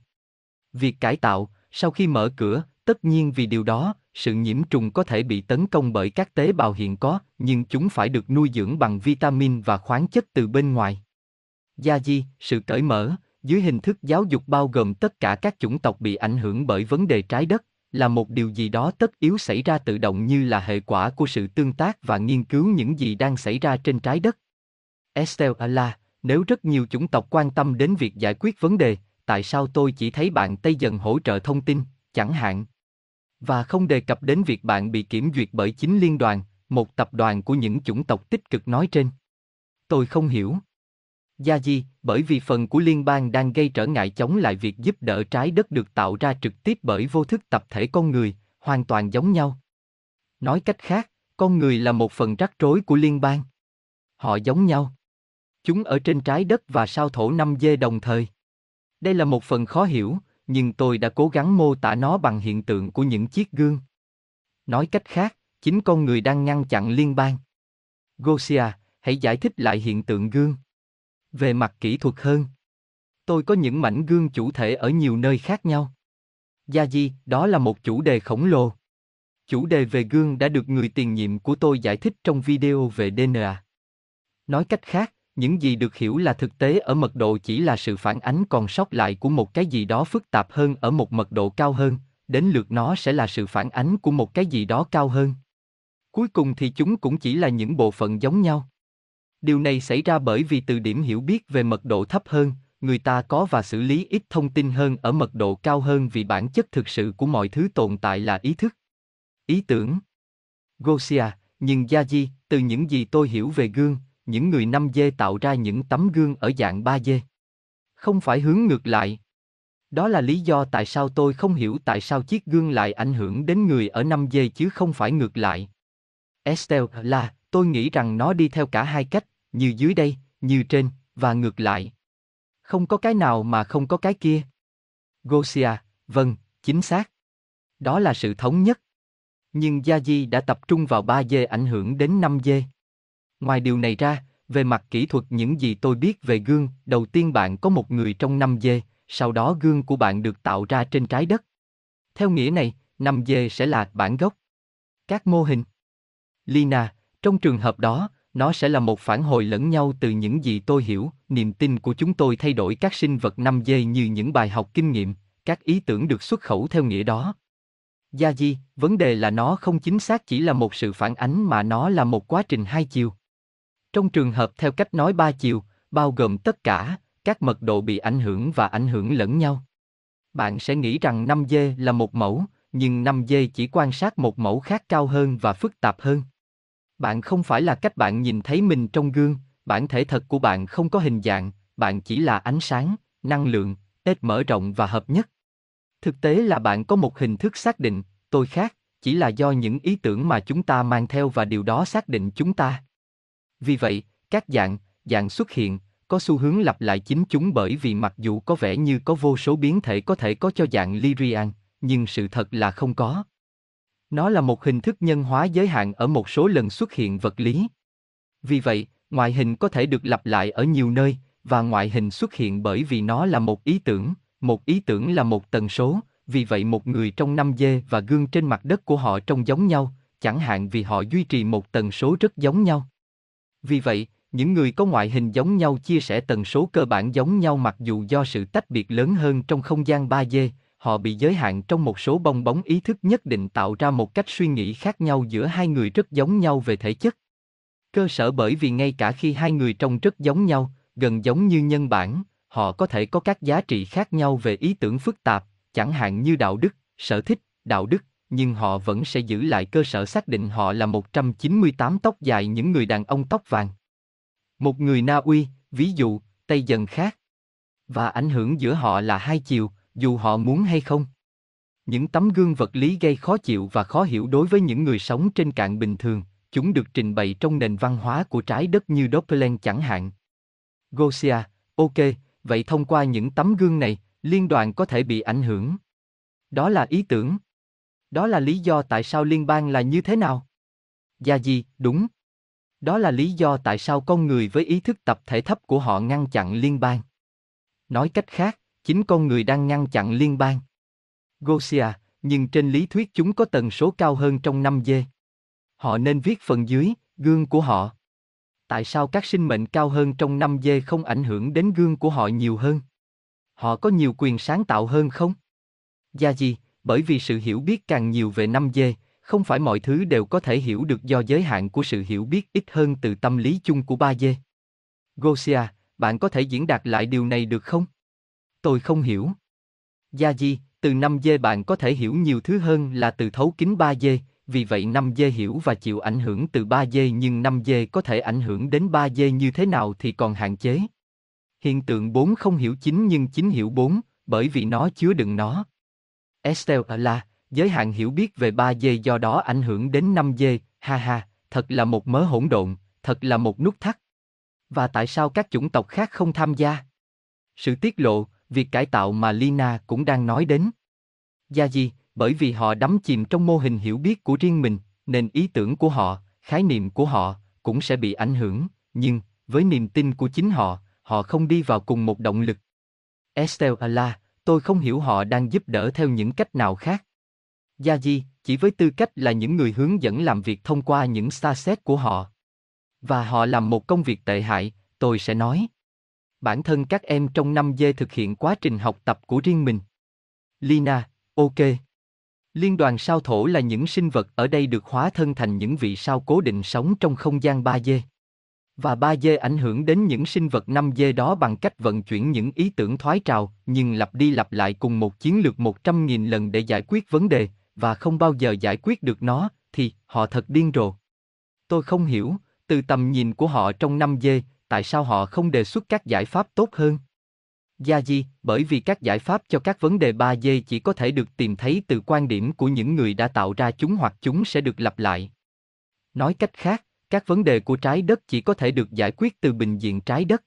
Speaker 1: Việc cải tạo, sau khi mở cửa, tất nhiên vì điều đó, sự nhiễm trùng có thể bị tấn công bởi các tế bào hiện có, nhưng chúng phải được nuôi dưỡng bằng vitamin và khoáng chất từ bên ngoài. Gia di, sự cởi mở, dưới hình thức giáo dục bao gồm tất cả các chủng tộc bị ảnh hưởng bởi vấn đề trái đất, là một điều gì đó tất yếu xảy ra tự động như là hệ quả của sự tương tác và nghiên cứu những gì đang xảy ra trên trái đất. Estelle Allah, nếu rất nhiều chủng tộc quan tâm đến việc giải quyết vấn đề, tại sao tôi chỉ thấy bạn Tây dần hỗ trợ thông tin, chẳng hạn? Và không đề cập đến việc bạn bị kiểm duyệt bởi chính liên đoàn, một tập đoàn của những chủng tộc tích cực nói trên. Tôi không hiểu. Gia Di, bởi vì phần của liên bang đang gây trở ngại chống lại việc giúp đỡ trái đất được tạo ra trực tiếp bởi vô thức tập thể con người, hoàn toàn giống nhau. Nói cách khác, con người là một phần rắc rối của liên bang. Họ giống nhau. Chúng ở trên trái đất và sao thổ 5G đồng thời. Đây là một phần khó hiểu, nhưng tôi đã cố gắng mô tả nó bằng hiện tượng của những chiếc gương. Nói cách khác, chính con người đang ngăn chặn liên bang. Gosia, hãy giải thích lại hiện tượng gương. Về mặt kỹ thuật hơn, tôi có những mảnh gương chủ thể ở nhiều nơi khác nhau. Gia Di, đó là một chủ đề khổng lồ. Chủ đề về gương đã được người tiền nhiệm của tôi giải thích trong video về DNA. Nói cách khác, những gì được hiểu là thực tế ở mật độ chỉ là sự phản ánh còn sót lại của một cái gì đó phức tạp hơn ở một mật độ cao hơn, đến lượt nó sẽ là sự phản ánh của một cái gì đó cao hơn. Cuối cùng thì chúng cũng chỉ là những bộ phận giống nhau. Điều này xảy ra bởi vì từ điểm hiểu biết về mật độ thấp hơn, người ta có và xử lý ít thông tin hơn ở mật độ cao hơn vì bản chất thực sự của mọi thứ tồn tại là ý thức. Ý tưởng. Gosia, nhưng Yaji, từ những gì tôi hiểu về gương, những người 5 dê tạo ra những tấm gương ở dạng 3 dê. Không phải hướng ngược lại. Đó là lý do tại sao tôi không hiểu tại sao chiếc gương lại ảnh hưởng đến người ở 5 dê chứ không phải ngược lại. Estelle là, tôi nghĩ rằng nó đi theo cả hai cách, như dưới đây, như trên, và ngược lại. Không có cái nào mà không có cái kia. Gosia, vâng, chính xác. Đó là sự thống nhất. Nhưng Gia Di đã tập trung vào 3 dê ảnh hưởng đến 5 dê. Ngoài điều này ra, về mặt kỹ thuật những gì tôi biết về gương, đầu tiên bạn có một người trong 5 dê, sau đó gương của bạn được tạo ra trên trái đất. Theo nghĩa này, 5 dê sẽ là bản gốc. Các mô hình. Lina, trong trường hợp đó, nó sẽ là một phản hồi lẫn nhau từ những gì tôi hiểu, niềm tin của chúng tôi thay đổi các sinh vật 5 dê như những bài học kinh nghiệm, các ý tưởng được xuất khẩu theo nghĩa đó. Gia Di, vấn đề là nó không chính xác chỉ là một sự phản ánh mà nó là một quá trình hai chiều. Trong trường hợp theo cách nói ba chiều, bao gồm tất cả, các mật độ bị ảnh hưởng và ảnh hưởng lẫn nhau. Bạn sẽ nghĩ rằng 5D là một mẫu, nhưng 5D chỉ quan sát một mẫu khác cao hơn và phức tạp hơn. Bạn không phải là cách bạn nhìn thấy mình trong gương, bản thể thật của bạn không có hình dạng, bạn chỉ là ánh sáng, năng lượng, tết mở rộng và hợp nhất. Thực tế là bạn có một hình thức xác định, tôi khác, chỉ là do những ý tưởng mà chúng ta mang theo và điều đó xác định chúng ta. Vì vậy, các dạng, dạng xuất hiện, có xu hướng lặp lại chính chúng bởi vì mặc dù có vẻ như có vô số biến thể có thể có cho dạng Lyrian, nhưng sự thật là không có. Nó là một hình thức nhân hóa giới hạn ở một số lần xuất hiện vật lý. Vì vậy, ngoại hình có thể được lặp lại ở nhiều nơi, và ngoại hình xuất hiện bởi vì nó là một ý tưởng, một ý tưởng là một tần số, vì vậy một người trong năm dê và gương trên mặt đất của họ trông giống nhau, chẳng hạn vì họ duy trì một tần số rất giống nhau. Vì vậy, những người có ngoại hình giống nhau chia sẻ tần số cơ bản giống nhau mặc dù do sự tách biệt lớn hơn trong không gian 3D, họ bị giới hạn trong một số bong bóng ý thức nhất định tạo ra một cách suy nghĩ khác nhau giữa hai người rất giống nhau về thể chất. Cơ sở bởi vì ngay cả khi hai người trông rất giống nhau, gần giống như nhân bản, họ có thể có các giá trị khác nhau về ý tưởng phức tạp, chẳng hạn như đạo đức, sở thích, đạo đức, nhưng họ vẫn sẽ giữ lại cơ sở xác định họ là 198 tóc dài những người đàn ông tóc vàng. Một người Na Uy, ví dụ, Tây dần khác. Và ảnh hưởng giữa họ là hai chiều, dù họ muốn hay không. Những tấm gương vật lý gây khó chịu và khó hiểu đối với những người sống trên cạn bình thường, chúng được trình bày trong nền văn hóa của trái đất như Doppler chẳng hạn. Gosia, ok, vậy thông qua những tấm gương này, liên đoàn có thể bị ảnh hưởng. Đó là ý tưởng. Đó là lý do tại sao liên bang là như thế nào? Gia gì, đúng. Đó là lý do tại sao con người với ý thức tập thể thấp của họ ngăn chặn liên bang. Nói cách khác, chính con người đang ngăn chặn liên bang. Gosia, nhưng trên lý thuyết chúng có tần số cao hơn trong 5D. Họ nên viết phần dưới, gương của họ. Tại sao các sinh mệnh cao hơn trong 5D không ảnh hưởng đến gương của họ nhiều hơn? Họ có nhiều quyền sáng tạo hơn không? Gia gì, bởi vì sự hiểu biết càng nhiều về 5 dê, không phải mọi thứ đều có thể hiểu được do giới hạn của sự hiểu biết ít hơn từ tâm lý chung của 3 dê. Gosia, bạn có thể diễn đạt lại điều này được không? Tôi không hiểu. Gia Di, từ 5 dê bạn có thể hiểu nhiều thứ hơn là từ thấu kính 3 dê, vì vậy 5 dê hiểu và chịu ảnh hưởng từ 3 dê nhưng 5 dê có thể ảnh hưởng đến 3 dê như thế nào thì còn hạn chế. Hiện tượng 4 không hiểu 9 nhưng 9 hiểu 4, bởi vì nó chứa đựng nó. Estelle là, giới hạn hiểu biết về 3D do đó ảnh hưởng đến 5D, ha ha, thật là một mớ hỗn độn, thật là một nút thắt. Và tại sao các chủng tộc khác không tham gia? Sự tiết lộ, việc cải tạo mà Lina cũng đang nói đến. Gia gì, bởi vì họ đắm chìm trong mô hình hiểu biết của riêng mình, nên ý tưởng của họ, khái niệm của họ, cũng sẽ bị ảnh hưởng, nhưng, với niềm tin của chính họ, họ không đi vào cùng một động lực. Estelle Allah, tôi không hiểu họ đang giúp đỡ theo những cách nào khác. Gia Di, chỉ với tư cách là những người hướng dẫn làm việc thông qua những xa xét của họ. Và họ làm một công việc tệ hại, tôi sẽ nói. Bản thân các em trong năm dê thực hiện quá trình học tập của riêng mình. Lina, ok. Liên đoàn sao thổ là những sinh vật ở đây được hóa thân thành những vị sao cố định sống trong không gian 3D. Và 3D ảnh hưởng đến những sinh vật 5D đó bằng cách vận chuyển những ý tưởng thoái trào, nhưng lặp đi lặp lại cùng một chiến lược 100.000 lần để giải quyết vấn đề, và không bao giờ giải quyết được nó, thì họ thật điên rồ. Tôi không hiểu, từ tầm nhìn của họ trong 5D, tại sao họ không đề xuất các giải pháp tốt hơn? Gia Di, bởi vì các giải pháp cho các vấn đề 3D chỉ có thể được tìm thấy từ quan điểm của những người đã tạo ra chúng hoặc chúng sẽ được lặp lại. Nói cách khác, các vấn đề của trái đất chỉ có thể được giải quyết từ bình diện trái đất.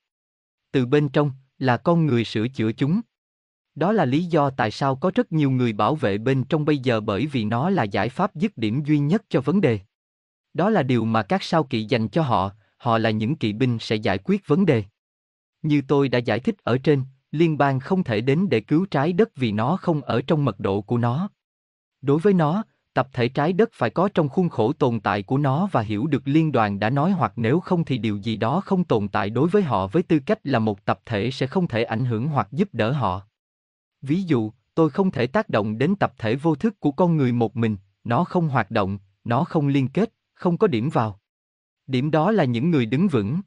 Speaker 1: Từ bên trong, là con người sửa chữa chúng. Đó là lý do tại sao có rất nhiều người bảo vệ bên trong bây giờ bởi vì nó là giải pháp dứt điểm duy nhất cho vấn đề. Đó là điều mà các sao kỵ dành cho họ, họ là những kỵ binh sẽ giải quyết vấn đề. Như tôi đã giải thích ở trên, liên bang không thể đến để cứu trái đất vì nó không ở trong mật độ của nó. Đối với nó, tập thể trái đất phải có trong khuôn khổ tồn tại của nó và hiểu được liên đoàn đã nói hoặc nếu không thì điều gì đó không tồn tại đối với họ với tư cách là một tập thể sẽ không thể ảnh hưởng hoặc giúp đỡ họ. Ví dụ, tôi không thể tác động đến tập thể vô thức của con người một mình, nó không hoạt động, nó không liên kết, không có điểm vào. Điểm đó là những người đứng vững.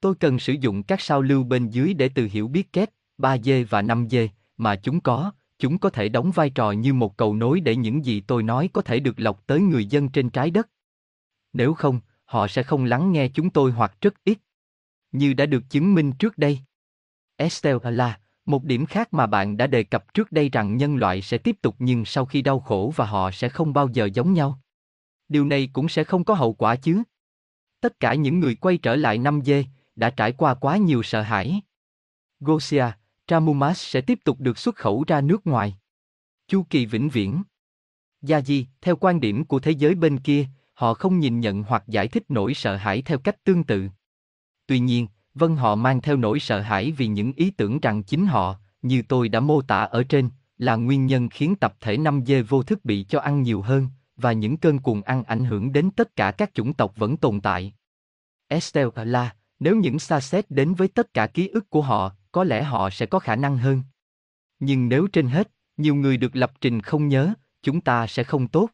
Speaker 1: Tôi cần sử dụng các sao lưu bên dưới để từ hiểu biết kết, 3D và 5D, mà chúng có, chúng có thể đóng vai trò như một cầu nối để những gì tôi nói có thể được lọc tới người dân trên trái đất. Nếu không, họ sẽ không lắng nghe chúng tôi hoặc rất ít. Như đã được chứng minh trước đây. Estelle là một điểm khác mà bạn đã đề cập trước đây rằng nhân loại sẽ tiếp tục nhưng sau khi đau khổ và họ sẽ không bao giờ giống nhau. Điều này cũng sẽ không có hậu quả chứ. Tất cả những người quay trở lại năm dê đã trải qua quá nhiều sợ hãi. Gosia, Tramumas sẽ tiếp tục được xuất khẩu ra nước ngoài. Chu kỳ vĩnh viễn. Gia Di, theo quan điểm của thế giới bên kia, họ không nhìn nhận hoặc giải thích nỗi sợ hãi theo cách tương tự. Tuy nhiên, vân họ mang theo nỗi sợ hãi vì những ý tưởng rằng chính họ, như tôi đã mô tả ở trên, là nguyên nhân khiến tập thể 5 dê vô thức bị cho ăn nhiều hơn, và những cơn cuồng ăn ảnh hưởng đến tất cả các chủng tộc vẫn tồn tại. Estelle là, nếu những xa xét đến với tất cả ký ức của họ, có lẽ họ sẽ có khả năng hơn. Nhưng nếu trên hết, nhiều người được lập trình không nhớ, chúng ta sẽ không tốt.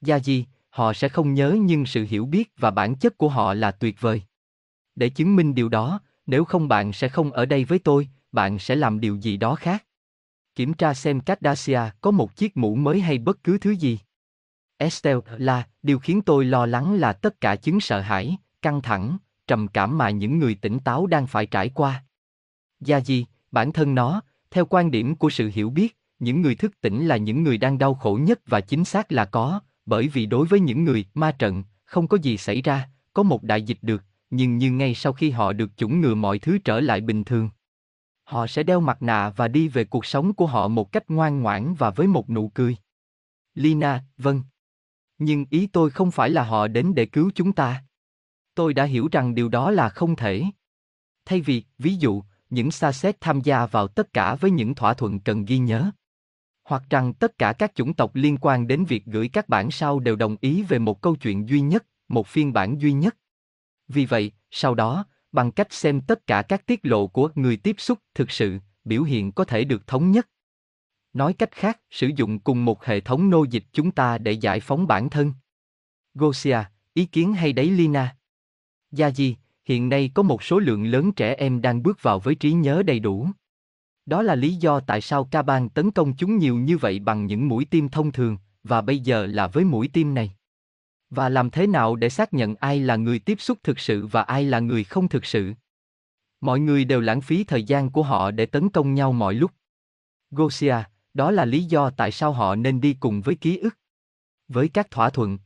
Speaker 1: Gia gì, họ sẽ không nhớ nhưng sự hiểu biết và bản chất của họ là tuyệt vời. Để chứng minh điều đó, nếu không bạn sẽ không ở đây với tôi, bạn sẽ làm điều gì đó khác. Kiểm tra xem Cardassia có một chiếc mũ mới hay bất cứ thứ gì. Estelle là, điều khiến tôi lo lắng là tất cả chứng sợ hãi, căng thẳng, trầm cảm mà những người tỉnh táo đang phải trải qua. Gia gì, bản thân nó, theo quan điểm của sự hiểu biết, những người thức tỉnh là những người đang đau khổ nhất và chính xác là có, bởi vì đối với những người ma trận, không có gì xảy ra, có một đại dịch được, nhưng như ngay sau khi họ được chủng ngừa mọi thứ trở lại bình thường. Họ sẽ đeo mặt nạ và đi về cuộc sống của họ một cách ngoan ngoãn và với một nụ cười. Lina, vâng. Nhưng ý tôi không phải là họ đến để cứu chúng ta. Tôi đã hiểu rằng điều đó là không thể. Thay vì, ví dụ, những xa xét tham gia vào tất cả với những thỏa thuận cần ghi nhớ. Hoặc rằng tất cả các chủng tộc liên quan đến việc gửi các bản sao đều đồng ý về một câu chuyện duy nhất, một phiên bản duy nhất. Vì vậy, sau đó, bằng cách xem tất cả các tiết lộ của người tiếp xúc thực sự, biểu hiện có thể được thống nhất. Nói cách khác, sử dụng cùng một hệ thống nô dịch chúng ta để giải phóng bản thân. Gosia, ý kiến hay đấy Lina? Gia Di, hiện nay có một số lượng lớn trẻ em đang bước vào với trí nhớ đầy đủ. Đó là lý do tại sao ca bang tấn công chúng nhiều như vậy bằng những mũi tiêm thông thường, và bây giờ là với mũi tiêm này. Và làm thế nào để xác nhận ai là người tiếp xúc thực sự và ai là người không thực sự? Mọi người đều lãng phí thời gian của họ để tấn công nhau mọi lúc. Gosia, đó là lý do tại sao họ nên đi cùng với ký ức. Với các thỏa thuận.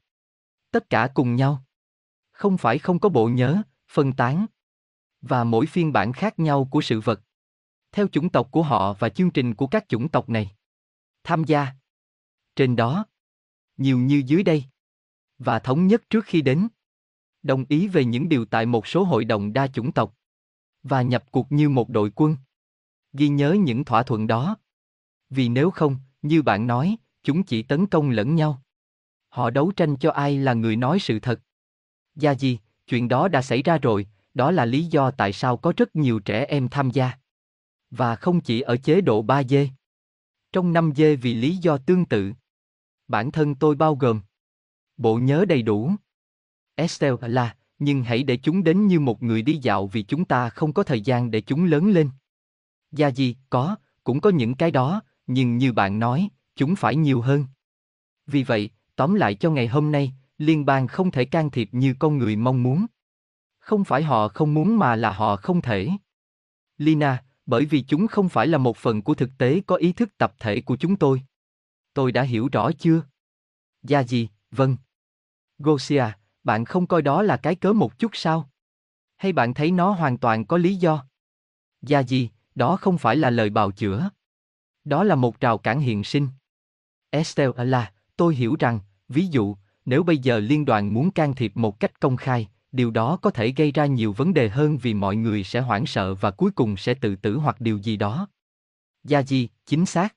Speaker 1: Tất cả cùng nhau. Không phải không có bộ nhớ, phân tán. Và mỗi phiên bản khác nhau của sự vật. Theo chủng tộc của họ và chương trình của các chủng tộc này. Tham gia. Trên đó. Nhiều như dưới đây. Và thống nhất trước khi đến. Đồng ý về những điều tại một số hội đồng đa chủng tộc. Và nhập cuộc như một đội quân. Ghi nhớ những thỏa thuận đó. Vì nếu không, như bạn nói, chúng chỉ tấn công lẫn nhau. Họ đấu tranh cho ai là người nói sự thật. Gia gì, chuyện đó đã xảy ra rồi, đó là lý do tại sao có rất nhiều trẻ em tham gia. Và không chỉ ở chế độ 3 dê Trong 5 dê vì lý do tương tự. Bản thân tôi bao gồm. Bộ nhớ đầy đủ. Estelle là, nhưng hãy để chúng đến như một người đi dạo vì chúng ta không có thời gian để chúng lớn lên. Gia gì, có, cũng có những cái đó, nhưng như bạn nói, chúng phải nhiều hơn. Vì vậy, tóm lại cho ngày hôm nay, liên bang không thể can thiệp như con người mong muốn. Không phải họ không muốn mà là họ không thể. Lina, bởi vì chúng không phải là một phần của thực tế có ý thức tập thể của chúng tôi. Tôi đã hiểu rõ chưa? Gia gì, vâng. Gosia, bạn không coi đó là cái cớ một chút sao? Hay bạn thấy nó hoàn toàn có lý do? Gia gì, đó không phải là lời bào chữa. Đó là một rào cản hiện sinh. Estelle là, tôi hiểu rằng, ví dụ, nếu bây giờ liên đoàn muốn can thiệp một cách công khai, điều đó có thể gây ra nhiều vấn đề hơn vì mọi người sẽ hoảng sợ và cuối cùng sẽ tự tử hoặc điều gì đó. Gia di, chính xác.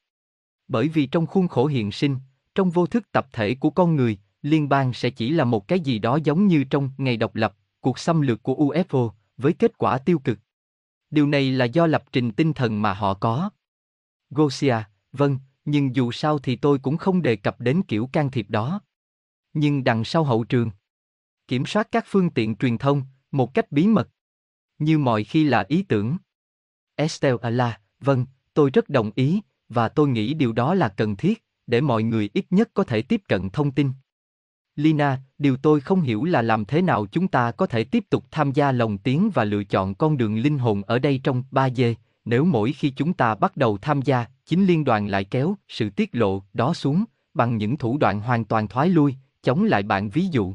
Speaker 1: Bởi vì trong khuôn khổ hiện sinh, trong vô thức tập thể của con người, liên bang sẽ chỉ là một cái gì đó giống như trong ngày độc lập, cuộc xâm lược của UFO, với kết quả tiêu cực. Điều này là do lập trình tinh thần mà họ có. Gosia, vâng, nhưng dù sao thì tôi cũng không đề cập đến kiểu can thiệp đó. Nhưng đằng sau hậu trường, kiểm soát các phương tiện truyền thông, một cách bí mật. Như mọi khi là ý tưởng. Estelle à ala vâng, tôi rất đồng ý, và tôi nghĩ điều đó là cần thiết, để mọi người ít nhất có thể tiếp cận thông tin. Lina, điều tôi không hiểu là làm thế nào chúng ta có thể tiếp tục tham gia lồng tiếng và lựa chọn con đường linh hồn ở đây trong 3D, nếu mỗi khi chúng ta bắt đầu tham gia, chính liên đoàn lại kéo sự tiết lộ đó xuống, bằng những thủ đoạn hoàn toàn thoái lui, chống lại bạn ví dụ.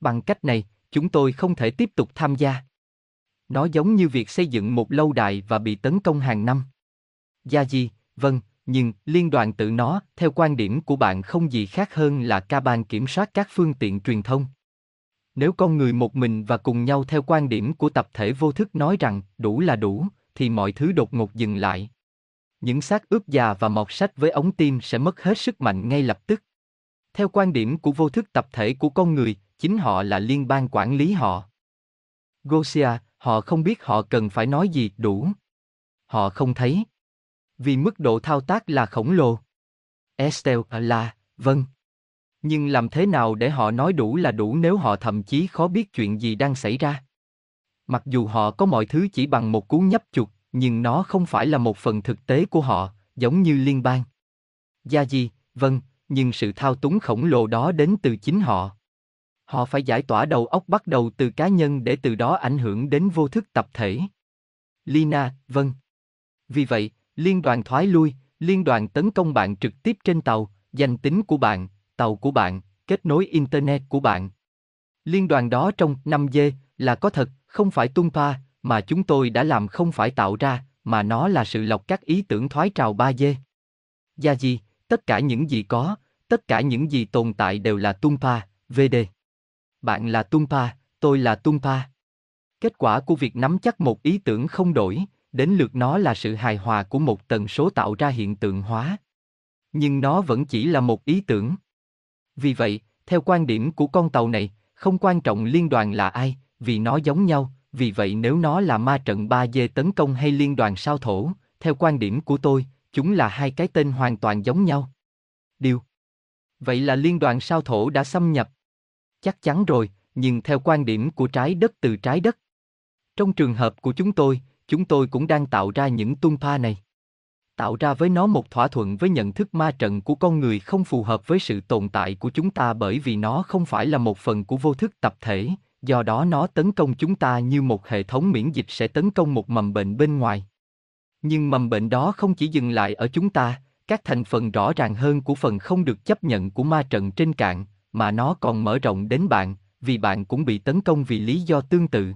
Speaker 1: Bằng cách này, chúng tôi không thể tiếp tục tham gia. Nó giống như việc xây dựng một lâu đài và bị tấn công hàng năm. Gia Di, vâng, nhưng liên đoàn tự nó, theo quan điểm của bạn không gì khác hơn là ca ban kiểm soát các phương tiện truyền thông. Nếu con người một mình và cùng nhau theo quan điểm của tập thể vô thức nói rằng đủ là đủ, thì mọi thứ đột ngột dừng lại. Những xác ướp già và mọt sách với ống tim sẽ mất hết sức mạnh ngay lập tức. Theo quan điểm của vô thức tập thể của con người, chính họ là liên bang quản lý họ. Gosia, họ không biết họ cần phải nói gì đủ. Họ không thấy. Vì mức độ thao tác là khổng lồ. Estelle à, là, vâng. Nhưng làm thế nào để họ nói đủ là đủ nếu họ thậm chí khó biết chuyện gì đang xảy ra? Mặc dù họ có mọi thứ chỉ bằng một cú nhấp chuột, nhưng nó không phải là một phần thực tế của họ, giống như liên bang. Gia gì, vâng, nhưng sự thao túng khổng lồ đó đến từ chính họ. Họ phải giải tỏa đầu óc bắt đầu từ cá nhân để từ đó ảnh hưởng đến vô thức tập thể. Lina, vâng. Vì vậy, liên đoàn thoái lui, liên đoàn tấn công bạn trực tiếp trên tàu, danh tính của bạn, tàu của bạn, kết nối internet của bạn. Liên đoàn đó trong 5G là có thật, không phải tung toa, mà chúng tôi đã làm không phải tạo ra, mà nó là sự lọc các ý tưởng thoái trào 3D. Gia gì, tất cả những gì có, tất cả những gì tồn tại đều là Tumpa, VD. Bạn là Tumpa, tôi là Tumpa. Kết quả của việc nắm chắc một ý tưởng không đổi, đến lượt nó là sự hài hòa của một tần số tạo ra hiện tượng hóa. Nhưng nó vẫn chỉ là một ý tưởng. Vì vậy, theo quan điểm của con tàu này, không quan trọng liên đoàn là ai, vì nó giống nhau, vì vậy nếu nó là ma trận 3D tấn công hay liên đoàn sao thổ, theo quan điểm của tôi, chúng là hai cái tên hoàn toàn giống nhau. Điều. Vậy là liên đoàn sao thổ đã xâm nhập. Chắc chắn rồi, nhưng theo quan điểm của trái đất từ trái đất. Trong trường hợp của chúng tôi, chúng tôi cũng đang tạo ra những tung pa này. Tạo ra với nó một thỏa thuận với nhận thức ma trận của con người không phù hợp với sự tồn tại của chúng ta bởi vì nó không phải là một phần của vô thức tập thể, do đó nó tấn công chúng ta như một hệ thống miễn dịch sẽ tấn công một mầm bệnh bên ngoài. Nhưng mầm bệnh đó không chỉ dừng lại ở chúng ta, các thành phần rõ ràng hơn của phần không được chấp nhận của ma trận trên cạn, mà nó còn mở rộng đến bạn, vì bạn cũng bị tấn công vì lý do tương tự.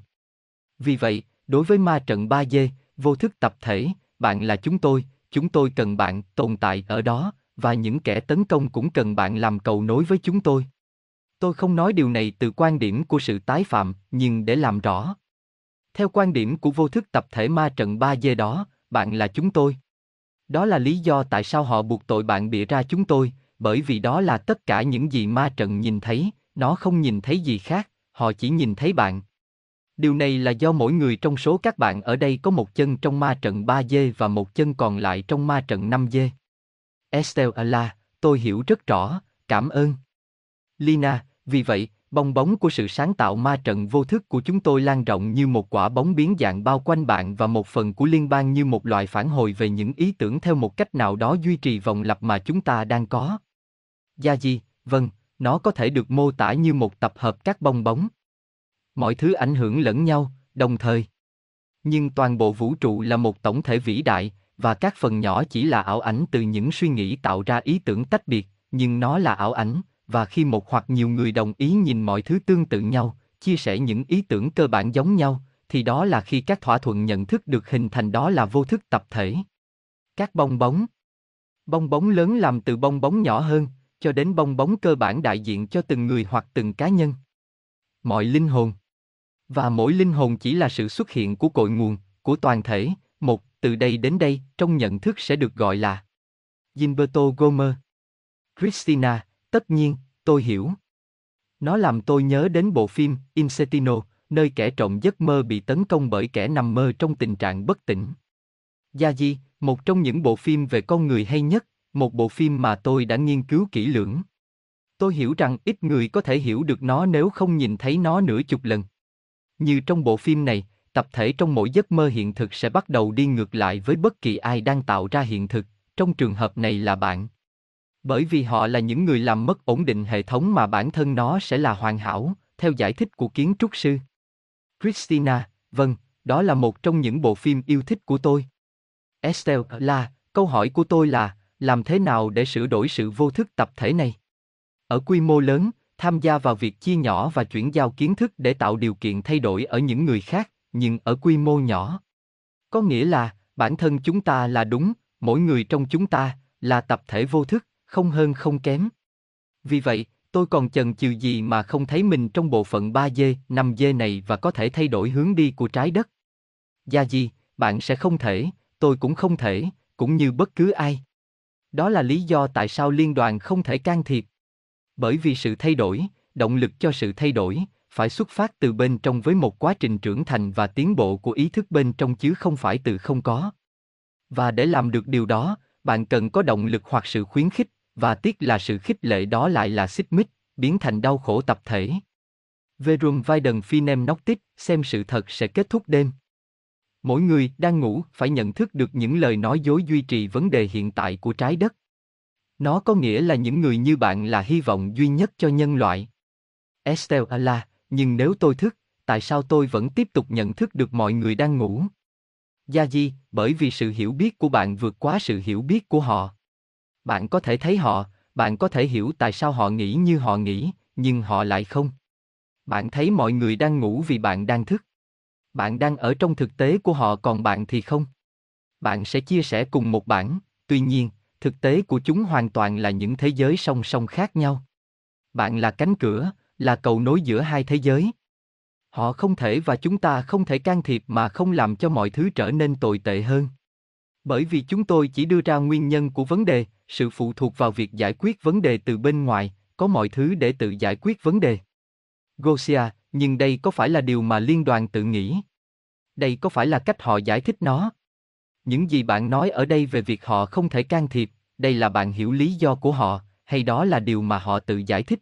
Speaker 1: Vì vậy, đối với ma trận 3D, vô thức tập thể, bạn là chúng tôi, chúng tôi cần bạn tồn tại ở đó, và những kẻ tấn công cũng cần bạn làm cầu nối với chúng tôi. Tôi không nói điều này từ quan điểm của sự tái phạm, nhưng để làm rõ. Theo quan điểm của vô thức tập thể ma trận 3D đó, bạn là chúng tôi. Đó là lý do tại sao họ buộc tội bạn bịa ra chúng tôi, bởi vì đó là tất cả những gì ma trận nhìn thấy, nó không nhìn thấy gì khác, họ chỉ nhìn thấy bạn. Điều này là do mỗi người trong số các bạn ở đây có một chân trong ma trận 3D và một chân còn lại trong ma trận 5D. Estelle tôi hiểu rất rõ, cảm ơn. Lina, vì vậy, bong bóng của sự sáng tạo ma trận vô thức của chúng tôi lan rộng như một quả bóng biến dạng bao quanh bạn và một phần của liên bang như một loại phản hồi về những ý tưởng theo một cách nào đó duy trì vòng lặp mà chúng ta đang có. Gia Di, vâng, nó có thể được mô tả như một tập hợp các bong bóng. Mọi thứ ảnh hưởng lẫn nhau, đồng thời. Nhưng toàn bộ vũ trụ là một tổng thể vĩ đại, và các phần nhỏ chỉ là ảo ảnh từ những suy nghĩ tạo ra ý tưởng tách biệt, nhưng nó là ảo ảnh, và khi một hoặc nhiều người đồng ý nhìn mọi thứ tương tự nhau, chia sẻ những ý tưởng cơ bản giống nhau, thì đó là khi các thỏa thuận nhận thức được hình thành đó là vô thức tập thể. Các bong bóng Bong bóng lớn làm từ bong bóng nhỏ hơn, cho đến bong bóng cơ bản đại diện cho từng người hoặc từng cá nhân. Mọi linh hồn Và mỗi linh hồn chỉ là sự xuất hiện của cội nguồn, của toàn thể, một, từ đây đến đây, trong nhận thức sẽ được gọi là Gilberto Gomer Christina, Tất nhiên, tôi hiểu. Nó làm tôi nhớ đến bộ phim Insetino, nơi kẻ trộm giấc mơ bị tấn công bởi kẻ nằm mơ trong tình trạng bất tỉnh. Gia Di, một trong những bộ phim về con người hay nhất, một bộ phim mà tôi đã nghiên cứu kỹ lưỡng. Tôi hiểu rằng ít người có thể hiểu được nó nếu không nhìn thấy nó nửa chục lần. Như trong bộ phim này, tập thể trong mỗi giấc mơ hiện thực sẽ bắt đầu đi ngược lại với bất kỳ ai đang tạo ra hiện thực, trong trường hợp này là bạn. Bởi vì họ là những người làm mất ổn định hệ thống mà bản thân nó sẽ là hoàn hảo, theo giải thích của kiến trúc sư. Christina, vâng, đó là một trong những bộ phim yêu thích của tôi. Estelle là, câu hỏi của tôi là, làm thế nào để sửa đổi sự vô thức tập thể này? Ở quy mô lớn, tham gia vào việc chia nhỏ và chuyển giao kiến thức để tạo điều kiện thay đổi ở những người khác, nhưng ở quy mô nhỏ. Có nghĩa là, bản thân chúng ta là đúng, mỗi người trong chúng ta là tập thể vô thức, không hơn không kém. Vì vậy, tôi còn chần chừ gì mà không thấy mình trong bộ phận 3D, 5D này và có thể thay đổi hướng đi của trái đất. Gia gì, bạn sẽ không thể, tôi cũng không thể, cũng như bất cứ ai. Đó là lý do tại sao liên đoàn không thể can thiệp. Bởi vì sự thay đổi, động lực cho sự thay đổi, phải xuất phát từ bên trong với một quá trình trưởng thành và tiến bộ của ý thức bên trong chứ không phải từ không có. Và để làm được điều đó, bạn cần có động lực hoặc sự khuyến khích, và tiếc là sự khích lệ đó lại là xích mích, biến thành đau khổ tập thể. Verum Viden Finem Noctis, xem sự thật sẽ kết thúc đêm. Mỗi người đang ngủ phải nhận thức được những lời nói dối duy trì vấn đề hiện tại của trái đất. Nó có nghĩa là những người như bạn là hy vọng duy nhất cho nhân loại. Estelle Allah, nhưng nếu tôi thức, tại sao tôi vẫn tiếp tục nhận thức được mọi người đang ngủ? Gia Di, bởi vì sự hiểu biết của bạn vượt quá sự hiểu biết của họ. Bạn có thể thấy họ, bạn có thể hiểu tại sao họ nghĩ như họ nghĩ, nhưng họ lại không. Bạn thấy mọi người đang ngủ vì bạn đang thức. Bạn đang ở trong thực tế của họ còn bạn thì không. Bạn sẽ chia sẻ cùng một bản, tuy nhiên, thực tế của chúng hoàn toàn là những thế giới song song khác nhau. Bạn là cánh cửa, là cầu nối giữa hai thế giới. Họ không thể và chúng ta không thể can thiệp mà không làm cho mọi thứ trở nên tồi tệ hơn. Bởi vì chúng tôi chỉ đưa ra nguyên nhân của vấn đề, sự phụ thuộc vào việc giải quyết vấn đề từ bên ngoài, có mọi thứ để tự giải quyết vấn đề. Gosia, nhưng đây có phải là điều mà liên đoàn tự nghĩ? Đây có phải là cách họ giải thích nó? Những gì bạn nói ở đây về việc họ không thể can thiệp, đây là bạn hiểu lý do của họ, hay đó là điều mà họ tự giải thích?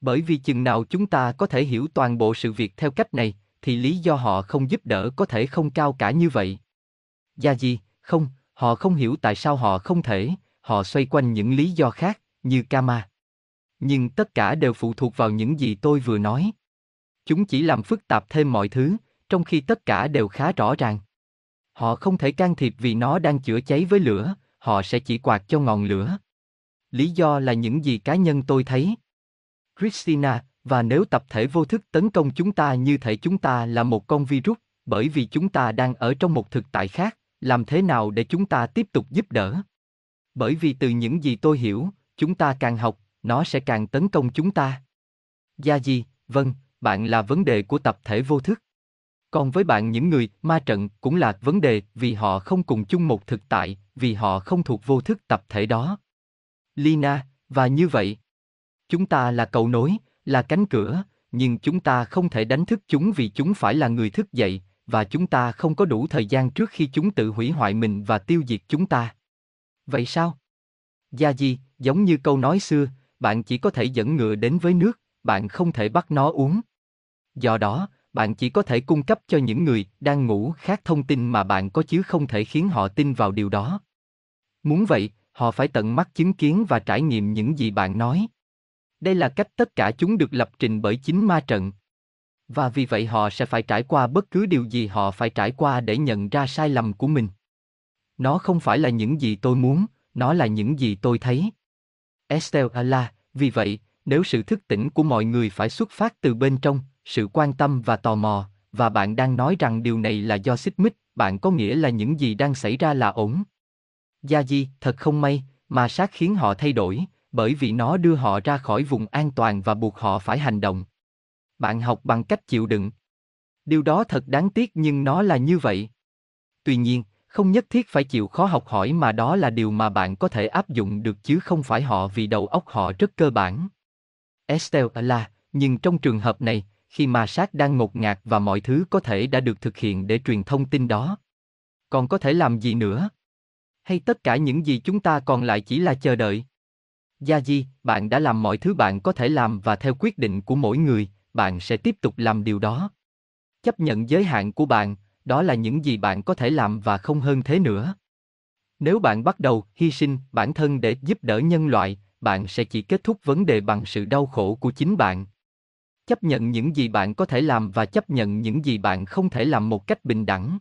Speaker 1: Bởi vì chừng nào chúng ta có thể hiểu toàn bộ sự việc theo cách này, thì lý do họ không giúp đỡ có thể không cao cả như vậy. Gia gì, không, họ không hiểu tại sao họ không thể, họ xoay quanh những lý do khác, như Kama. Nhưng tất cả đều phụ thuộc vào những gì tôi vừa nói. Chúng chỉ làm phức tạp thêm mọi thứ, trong khi tất cả đều khá rõ ràng. Họ không thể can thiệp vì nó đang chữa cháy với lửa, họ sẽ chỉ quạt cho ngọn lửa. Lý do là những gì cá nhân tôi thấy. Christina, và nếu tập thể vô thức tấn công chúng ta như thể chúng ta là một con virus, bởi vì chúng ta đang ở trong một thực tại khác, làm thế nào để chúng ta tiếp tục giúp đỡ? Bởi vì từ những gì tôi hiểu, chúng ta càng học, nó sẽ càng tấn công chúng ta. Gia gì, vâng, bạn là vấn đề của tập thể vô thức. Còn với bạn những người ma trận cũng là vấn đề vì họ không cùng chung một thực tại, vì họ không thuộc vô thức tập thể đó. Lina, và như vậy, chúng ta là cầu nối, là cánh cửa, nhưng chúng ta không thể đánh thức chúng vì chúng phải là người thức dậy, và chúng ta không có đủ thời gian trước khi chúng tự hủy hoại mình và tiêu diệt chúng ta. Vậy sao? Gia Di, giống như câu nói xưa, bạn chỉ có thể dẫn ngựa đến với nước, bạn không thể bắt nó uống. Do đó, bạn chỉ có thể cung cấp cho những người đang ngủ khác thông tin mà bạn có chứ không thể khiến họ tin vào điều đó. Muốn vậy, họ phải tận mắt chứng kiến và trải nghiệm những gì bạn nói. Đây là cách tất cả chúng được lập trình bởi chính ma trận. Và vì vậy họ sẽ phải trải qua bất cứ điều gì họ phải trải qua để nhận ra sai lầm của mình. Nó không phải là những gì tôi muốn, nó là những gì tôi thấy. Estelle Allah, vì vậy, nếu sự thức tỉnh của mọi người phải xuất phát từ bên trong, sự quan tâm và tò mò, và bạn đang nói rằng điều này là do xích mích, bạn có nghĩa là những gì đang xảy ra là ổn. Gia Di, thật không may, mà sát khiến họ thay đổi, bởi vì nó đưa họ ra khỏi vùng an toàn và buộc họ phải hành động. Bạn học bằng cách chịu đựng. Điều đó thật đáng tiếc nhưng nó là như vậy. Tuy nhiên, không nhất thiết phải chịu khó học hỏi mà đó là điều mà bạn có thể áp dụng được chứ không phải họ vì đầu óc họ rất cơ bản. Estelle à là, nhưng trong trường hợp này, khi ma sát đang ngột ngạt và mọi thứ có thể đã được thực hiện để truyền thông tin đó. Còn có thể làm gì nữa? Hay tất cả những gì chúng ta còn lại chỉ là chờ đợi? Gia Di, bạn đã làm mọi thứ bạn có thể làm và theo quyết định của mỗi người, bạn sẽ tiếp tục làm điều đó. Chấp nhận giới hạn của bạn, đó là những gì bạn có thể làm và không hơn thế nữa. Nếu bạn bắt đầu hy sinh bản thân để giúp đỡ nhân loại, bạn sẽ chỉ kết thúc vấn đề bằng sự đau khổ của chính bạn. Chấp nhận những gì bạn có thể làm và chấp nhận những gì bạn không thể làm một cách bình đẳng.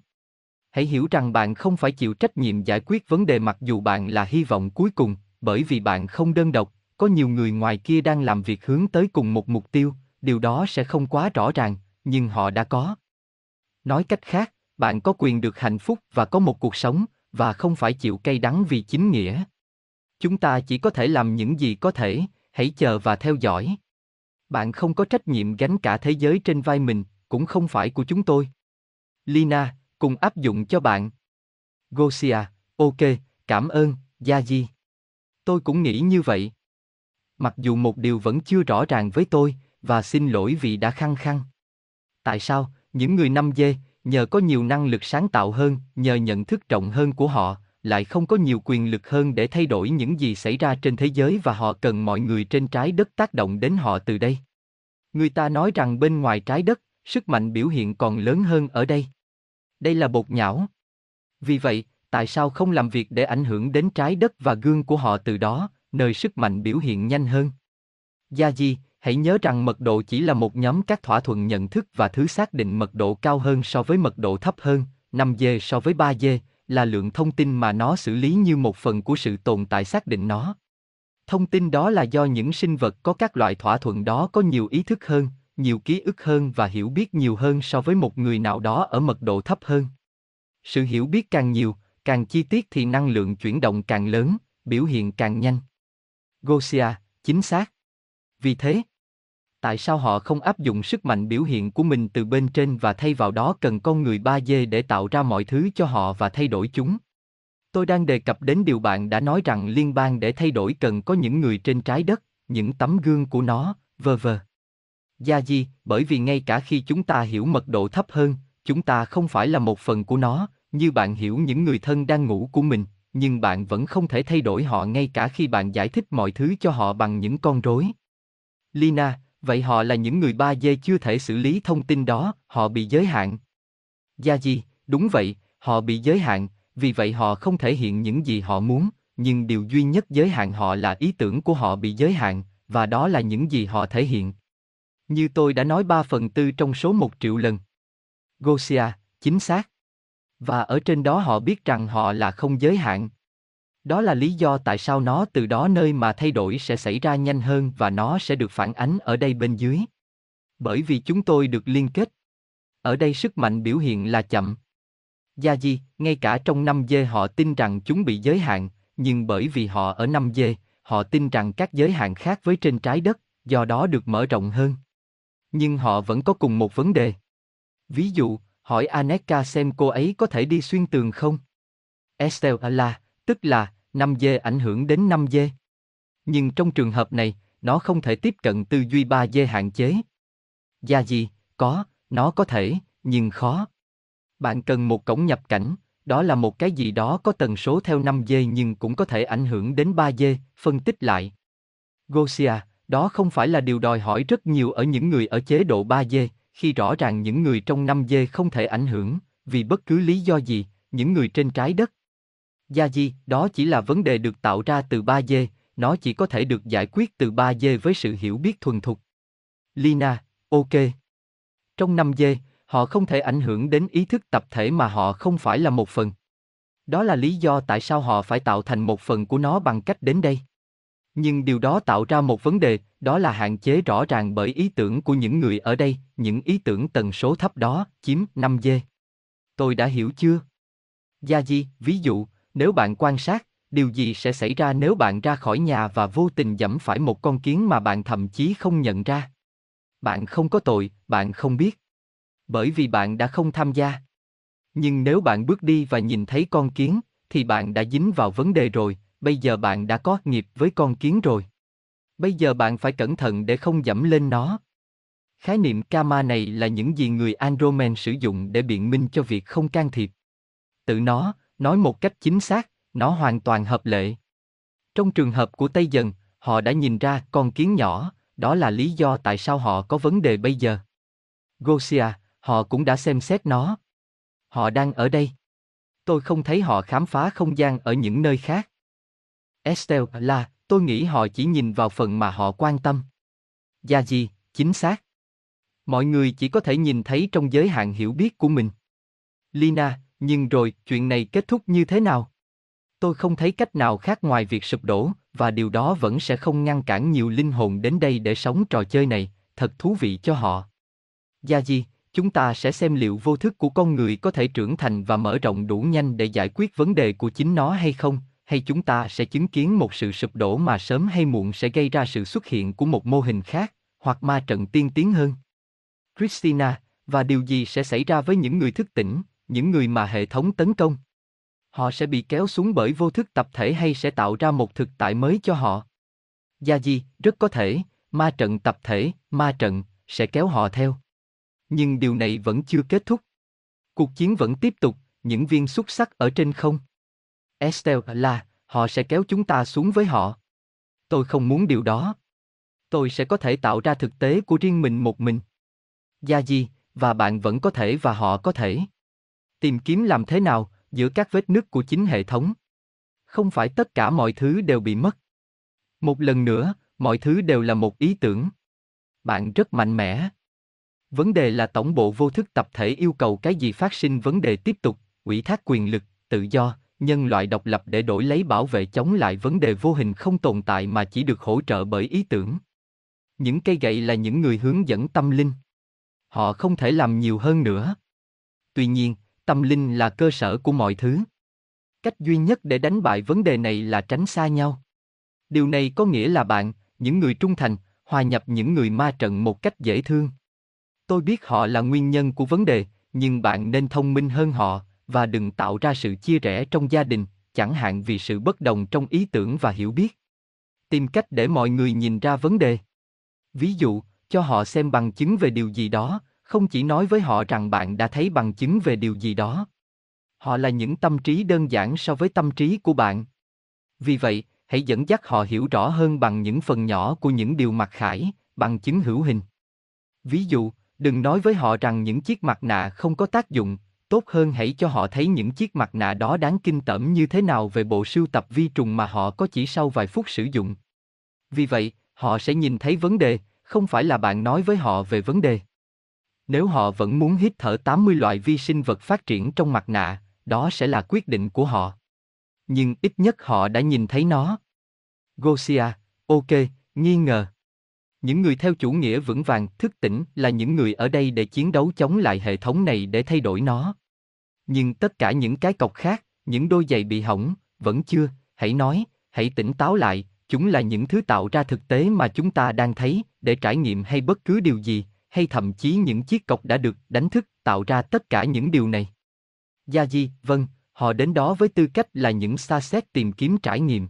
Speaker 1: Hãy hiểu rằng bạn không phải chịu trách nhiệm giải quyết vấn đề mặc dù bạn là hy vọng cuối cùng, bởi vì bạn không đơn độc, có nhiều người ngoài kia đang làm việc hướng tới cùng một mục tiêu, điều đó sẽ không quá rõ ràng, nhưng họ đã có. Nói cách khác, bạn có quyền được hạnh phúc và có một cuộc sống, và không phải chịu cay đắng vì chính nghĩa. Chúng ta chỉ có thể làm những gì có thể, hãy chờ và theo dõi. Bạn không có trách nhiệm gánh cả thế giới trên vai mình, cũng không phải của chúng tôi. Lina, cùng áp dụng cho bạn. Gosia, ok, cảm ơn, Gia Di. Tôi cũng nghĩ như vậy. Mặc dù một điều vẫn chưa rõ ràng với tôi, và xin lỗi vì đã khăng khăng. Tại sao, những người năm dê, nhờ có nhiều năng lực sáng tạo hơn, nhờ nhận thức rộng hơn của họ, lại không có nhiều quyền lực hơn để thay đổi những gì xảy ra trên thế giới và họ cần mọi người trên trái đất tác động đến họ từ đây. Người ta nói rằng bên ngoài trái đất, sức mạnh biểu hiện còn lớn hơn ở đây. Đây là bột nhão. Vì vậy, tại sao không làm việc để ảnh hưởng đến trái đất và gương của họ từ đó, nơi sức mạnh biểu hiện nhanh hơn? Gia Di, hãy nhớ rằng mật độ chỉ là một nhóm các thỏa thuận nhận thức và thứ xác định mật độ cao hơn so với mật độ thấp hơn, 5G so với 3G, là lượng thông tin mà nó xử lý như một phần của sự tồn tại xác định nó. Thông tin đó là do những sinh vật có các loại thỏa thuận đó có nhiều ý thức hơn, nhiều ký ức hơn và hiểu biết nhiều hơn so với một người nào đó ở mật độ thấp hơn. Sự hiểu biết càng nhiều, càng chi tiết thì năng lượng chuyển động càng lớn, biểu hiện càng nhanh. Gosia, chính xác. Vì thế, tại sao họ không áp dụng sức mạnh biểu hiện của mình từ bên trên và thay vào đó cần con người 3D để tạo ra mọi thứ cho họ và thay đổi chúng? Tôi đang đề cập đến điều bạn đã nói rằng liên bang để thay đổi cần có những người trên trái đất, những tấm gương của nó, vơ vơ. Gia di, bởi vì ngay cả khi chúng ta hiểu mật độ thấp hơn, chúng ta không phải là một phần của nó, như bạn hiểu những người thân đang ngủ của mình, nhưng bạn vẫn không thể thay đổi họ ngay cả khi bạn giải thích mọi thứ cho họ bằng những con rối. Lina, vậy họ là những người ba dê chưa thể xử lý thông tin đó, họ bị giới hạn. Gia di, đúng vậy, họ bị giới hạn, vì vậy họ không thể hiện những gì họ muốn, nhưng điều duy nhất giới hạn họ là ý tưởng của họ bị giới hạn, và đó là những gì họ thể hiện. Như tôi đã nói 3 phần tư trong số một triệu lần. Gosia, chính xác. Và ở trên đó họ biết rằng họ là không giới hạn. Đó là lý do tại sao nó từ đó nơi mà thay đổi sẽ xảy ra nhanh hơn và nó sẽ được phản ánh ở đây bên dưới. Bởi vì chúng tôi được liên kết. Ở đây sức mạnh biểu hiện là chậm. Gia Di, ngay cả trong năm dê họ tin rằng chúng bị giới hạn, nhưng bởi vì họ ở năm dê, họ tin rằng các giới hạn khác với trên trái đất, do đó được mở rộng hơn. Nhưng họ vẫn có cùng một vấn đề. Ví dụ, hỏi Aneka xem cô ấy có thể đi xuyên tường không? Estelle là, tức là, 5 dê ảnh hưởng đến 5 dê. Nhưng trong trường hợp này, nó không thể tiếp cận tư duy 3 dê hạn chế. Gia gì, có, nó có thể, nhưng khó. Bạn cần một cổng nhập cảnh, đó là một cái gì đó có tần số theo 5 dê nhưng cũng có thể ảnh hưởng đến 3 dê, phân tích lại. Gosia, đó không phải là điều đòi hỏi rất nhiều ở những người ở chế độ 3D, khi rõ ràng những người trong 5D không thể ảnh hưởng, vì bất cứ lý do gì, những người trên trái đất. Gia di, đó chỉ là vấn đề được tạo ra từ 3D, nó chỉ có thể được giải quyết từ 3D với sự hiểu biết thuần thục. Lina, ok. Trong 5D, họ không thể ảnh hưởng đến ý thức tập thể mà họ không phải là một phần. Đó là lý do tại sao họ phải tạo thành một phần của nó bằng cách đến đây. Nhưng điều đó tạo ra một vấn đề, đó là hạn chế rõ ràng bởi ý tưởng của những người ở đây, những ý tưởng tần số thấp đó, chiếm 5G. Tôi đã hiểu chưa? Gia Di, ví dụ, nếu bạn quan sát, điều gì sẽ xảy ra nếu bạn ra khỏi nhà và vô tình dẫm phải một con kiến mà bạn thậm chí không nhận ra? Bạn không có tội, bạn không biết. Bởi vì bạn đã không tham gia. Nhưng nếu bạn bước đi và nhìn thấy con kiến, thì bạn đã dính vào vấn đề rồi, bây giờ bạn đã có nghiệp với con kiến rồi. Bây giờ bạn phải cẩn thận để không dẫm lên nó. Khái niệm karma này là những gì người Andromen sử dụng để biện minh cho việc không can thiệp. Tự nó, nói một cách chính xác, nó hoàn toàn hợp lệ. Trong trường hợp của Tây Dần, họ đã nhìn ra con kiến nhỏ, đó là lý do tại sao họ có vấn đề bây giờ. Gosia, họ cũng đã xem xét nó. Họ đang ở đây. Tôi không thấy họ khám phá không gian ở những nơi khác. Estelle là, tôi nghĩ họ chỉ nhìn vào phần mà họ quan tâm. Gia gì, chính xác. Mọi người chỉ có thể nhìn thấy trong giới hạn hiểu biết của mình. Lina, nhưng rồi, chuyện này kết thúc như thế nào? Tôi không thấy cách nào khác ngoài việc sụp đổ, và điều đó vẫn sẽ không ngăn cản nhiều linh hồn đến đây để sống trò chơi này, thật thú vị cho họ. Gia Di, chúng ta sẽ xem liệu vô thức của con người có thể trưởng thành và mở rộng đủ nhanh để giải quyết vấn đề của chính nó hay không, hay chúng ta sẽ chứng kiến một sự sụp đổ mà sớm hay muộn sẽ gây ra sự xuất hiện của một mô hình khác, hoặc ma trận tiên tiến hơn. Christina, và điều gì sẽ xảy ra với những người thức tỉnh, những người mà hệ thống tấn công? Họ sẽ bị kéo xuống bởi vô thức tập thể hay sẽ tạo ra một thực tại mới cho họ? Gia di, rất có thể, ma trận tập thể, ma trận, sẽ kéo họ theo. Nhưng điều này vẫn chưa kết thúc. Cuộc chiến vẫn tiếp tục, những viên xuất sắc ở trên không. Estelle là, họ sẽ kéo chúng ta xuống với họ. Tôi không muốn điều đó. Tôi sẽ có thể tạo ra thực tế của riêng mình một mình. Gia di, và bạn vẫn có thể và họ có thể. Tìm kiếm làm thế nào, giữa các vết nứt của chính hệ thống. Không phải tất cả mọi thứ đều bị mất. Một lần nữa, mọi thứ đều là một ý tưởng. Bạn rất mạnh mẽ. Vấn đề là tổng bộ vô thức tập thể yêu cầu cái gì phát sinh vấn đề tiếp tục, ủy thác quyền lực, tự do, nhân loại độc lập để đổi lấy bảo vệ chống lại vấn đề vô hình không tồn tại mà chỉ được hỗ trợ bởi ý tưởng. Những cây gậy là những người hướng dẫn tâm linh. Họ không thể làm nhiều hơn nữa. Tuy nhiên, tâm linh là cơ sở của mọi thứ. Cách duy nhất để đánh bại vấn đề này là tránh xa nhau. Điều này có nghĩa là bạn, những người trung thành, hòa nhập những người ma trận một cách dễ thương. Tôi biết họ là nguyên nhân của vấn đề, nhưng bạn nên thông minh hơn họ, và đừng tạo ra sự chia rẽ trong gia đình, chẳng hạn vì sự bất đồng trong ý tưởng và hiểu biết. Tìm cách để mọi người nhìn ra vấn đề. Ví dụ, cho họ xem bằng chứng về điều gì đó, không chỉ nói với họ rằng bạn đã thấy bằng chứng về điều gì đó. Họ là những tâm trí đơn giản so với tâm trí của bạn. Vì vậy, hãy dẫn dắt họ hiểu rõ hơn bằng những phần nhỏ của những điều mặc khải, bằng chứng hữu hình. Ví dụ, đừng nói với họ rằng những chiếc mặt nạ không có tác dụng, tốt hơn hãy cho họ thấy những chiếc mặt nạ đó đáng kinh tởm như thế nào về bộ sưu tập vi trùng mà họ có chỉ sau vài phút sử dụng. Vì vậy, họ sẽ nhìn thấy vấn đề, không phải là bạn nói với họ về vấn đề. Nếu họ vẫn muốn hít thở 80 loại vi sinh vật phát triển trong mặt nạ, đó sẽ là quyết định của họ. Nhưng ít nhất họ đã nhìn thấy nó. Gosia, ok, nghi ngờ. Những người theo chủ nghĩa vững vàng, thức tỉnh là những người ở đây để chiến đấu chống lại hệ thống này để thay đổi nó. Nhưng tất cả những cái cọc khác, những đôi giày bị hỏng, vẫn chưa, hãy nói, hãy tỉnh táo lại, chúng là những thứ tạo ra thực tế mà chúng ta đang thấy, để trải nghiệm hay bất cứ điều gì, hay thậm chí những chiếc cọc đã được đánh thức tạo ra tất cả những điều này. Gia Di, vâng, họ đến đó với tư cách là những xa xét tìm kiếm trải nghiệm.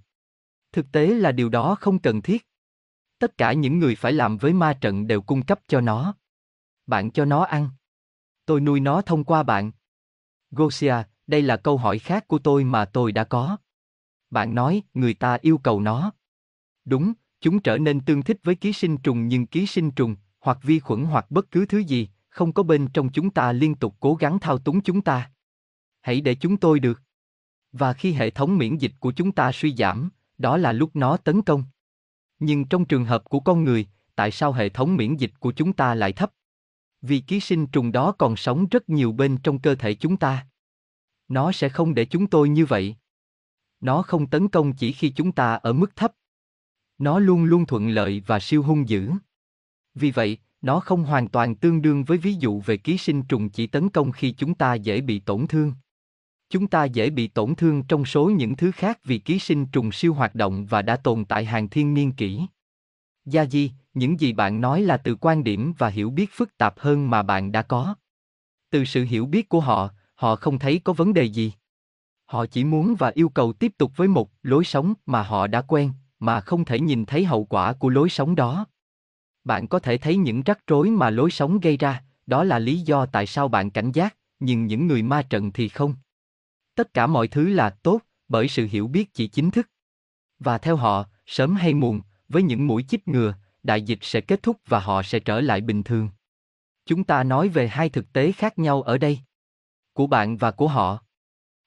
Speaker 1: Thực tế là điều đó không cần thiết. Tất cả những người phải làm với ma trận đều cung cấp cho nó. Bạn cho nó ăn. Tôi nuôi nó thông qua bạn. Gosia, đây là câu hỏi khác của tôi mà tôi đã có. Bạn nói, người ta yêu cầu nó. Đúng, Chúng trở nên tương thích với ký sinh trùng nhưng ký sinh trùng, hoặc vi khuẩn hoặc bất cứ thứ gì, không có bên trong chúng ta liên tục cố gắng thao túng chúng ta. Hãy để chúng tôi được. Và khi hệ thống miễn dịch của chúng ta suy giảm, đó là lúc nó tấn công. Nhưng trong trường hợp của con người, tại sao hệ thống miễn dịch của chúng ta lại thấp? Vì ký sinh trùng đó còn sống rất nhiều bên trong cơ thể chúng ta. Nó sẽ không để chúng tôi như vậy. Nó không tấn công chỉ khi chúng ta ở mức thấp. Nó luôn luôn thuận lợi và siêu hung dữ. Vì vậy, nó không hoàn toàn tương đương với ví dụ về ký sinh trùng chỉ tấn công khi chúng ta dễ bị tổn thương. Chúng ta dễ bị tổn thương trong số những thứ khác vì ký sinh trùng siêu hoạt động và đã tồn tại hàng thiên niên kỷ. Gia Di, những gì bạn nói là từ quan điểm và hiểu biết phức tạp hơn mà bạn đã có. Từ sự hiểu biết của họ, họ không thấy có vấn đề gì. Họ chỉ muốn và yêu cầu tiếp tục với một lối sống mà họ đã quen, mà không thể nhìn thấy hậu quả của lối sống đó. Bạn có thể thấy những rắc rối mà lối sống gây ra, đó là lý do tại sao bạn cảnh giác, nhưng những người ma trận thì không. Tất cả mọi thứ là tốt, bởi sự hiểu biết chỉ chính thức. Và theo họ, sớm hay muộn, với những mũi chích ngừa, đại dịch sẽ kết thúc và họ sẽ trở lại bình thường. Chúng ta nói về hai thực tế khác nhau ở đây. Của bạn và của họ.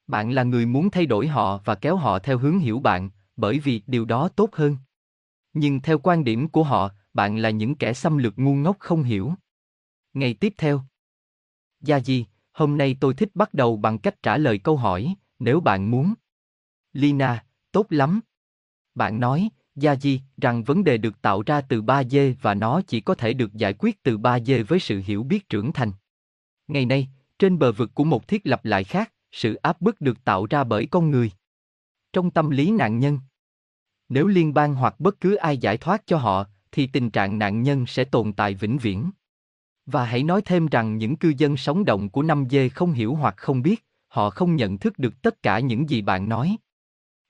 Speaker 1: Bạn là người muốn thay đổi họ và kéo họ theo hướng hiểu bạn, bởi vì điều đó tốt hơn. Nhưng theo quan điểm của họ, bạn là những kẻ xâm lược ngu ngốc không hiểu. Ngày tiếp theo. Gia Di, hôm nay tôi thích bắt đầu bằng cách trả lời câu hỏi, nếu bạn muốn. Lina, tốt lắm. Bạn nói, Gia Di, rằng vấn đề được tạo ra từ 3D và nó chỉ có thể được giải quyết từ 3D với sự hiểu biết trưởng thành. Ngày nay, trên bờ vực của một thiết lập lại khác, sự áp bức được tạo ra bởi con người. Trong tâm lý nạn nhân, nếu liên bang hoặc bất cứ ai giải thoát cho họ, thì tình trạng nạn nhân sẽ tồn tại vĩnh viễn. Và hãy nói thêm rằng những cư dân sống động của 5G không hiểu hoặc không biết, họ không nhận thức được tất cả những gì bạn nói.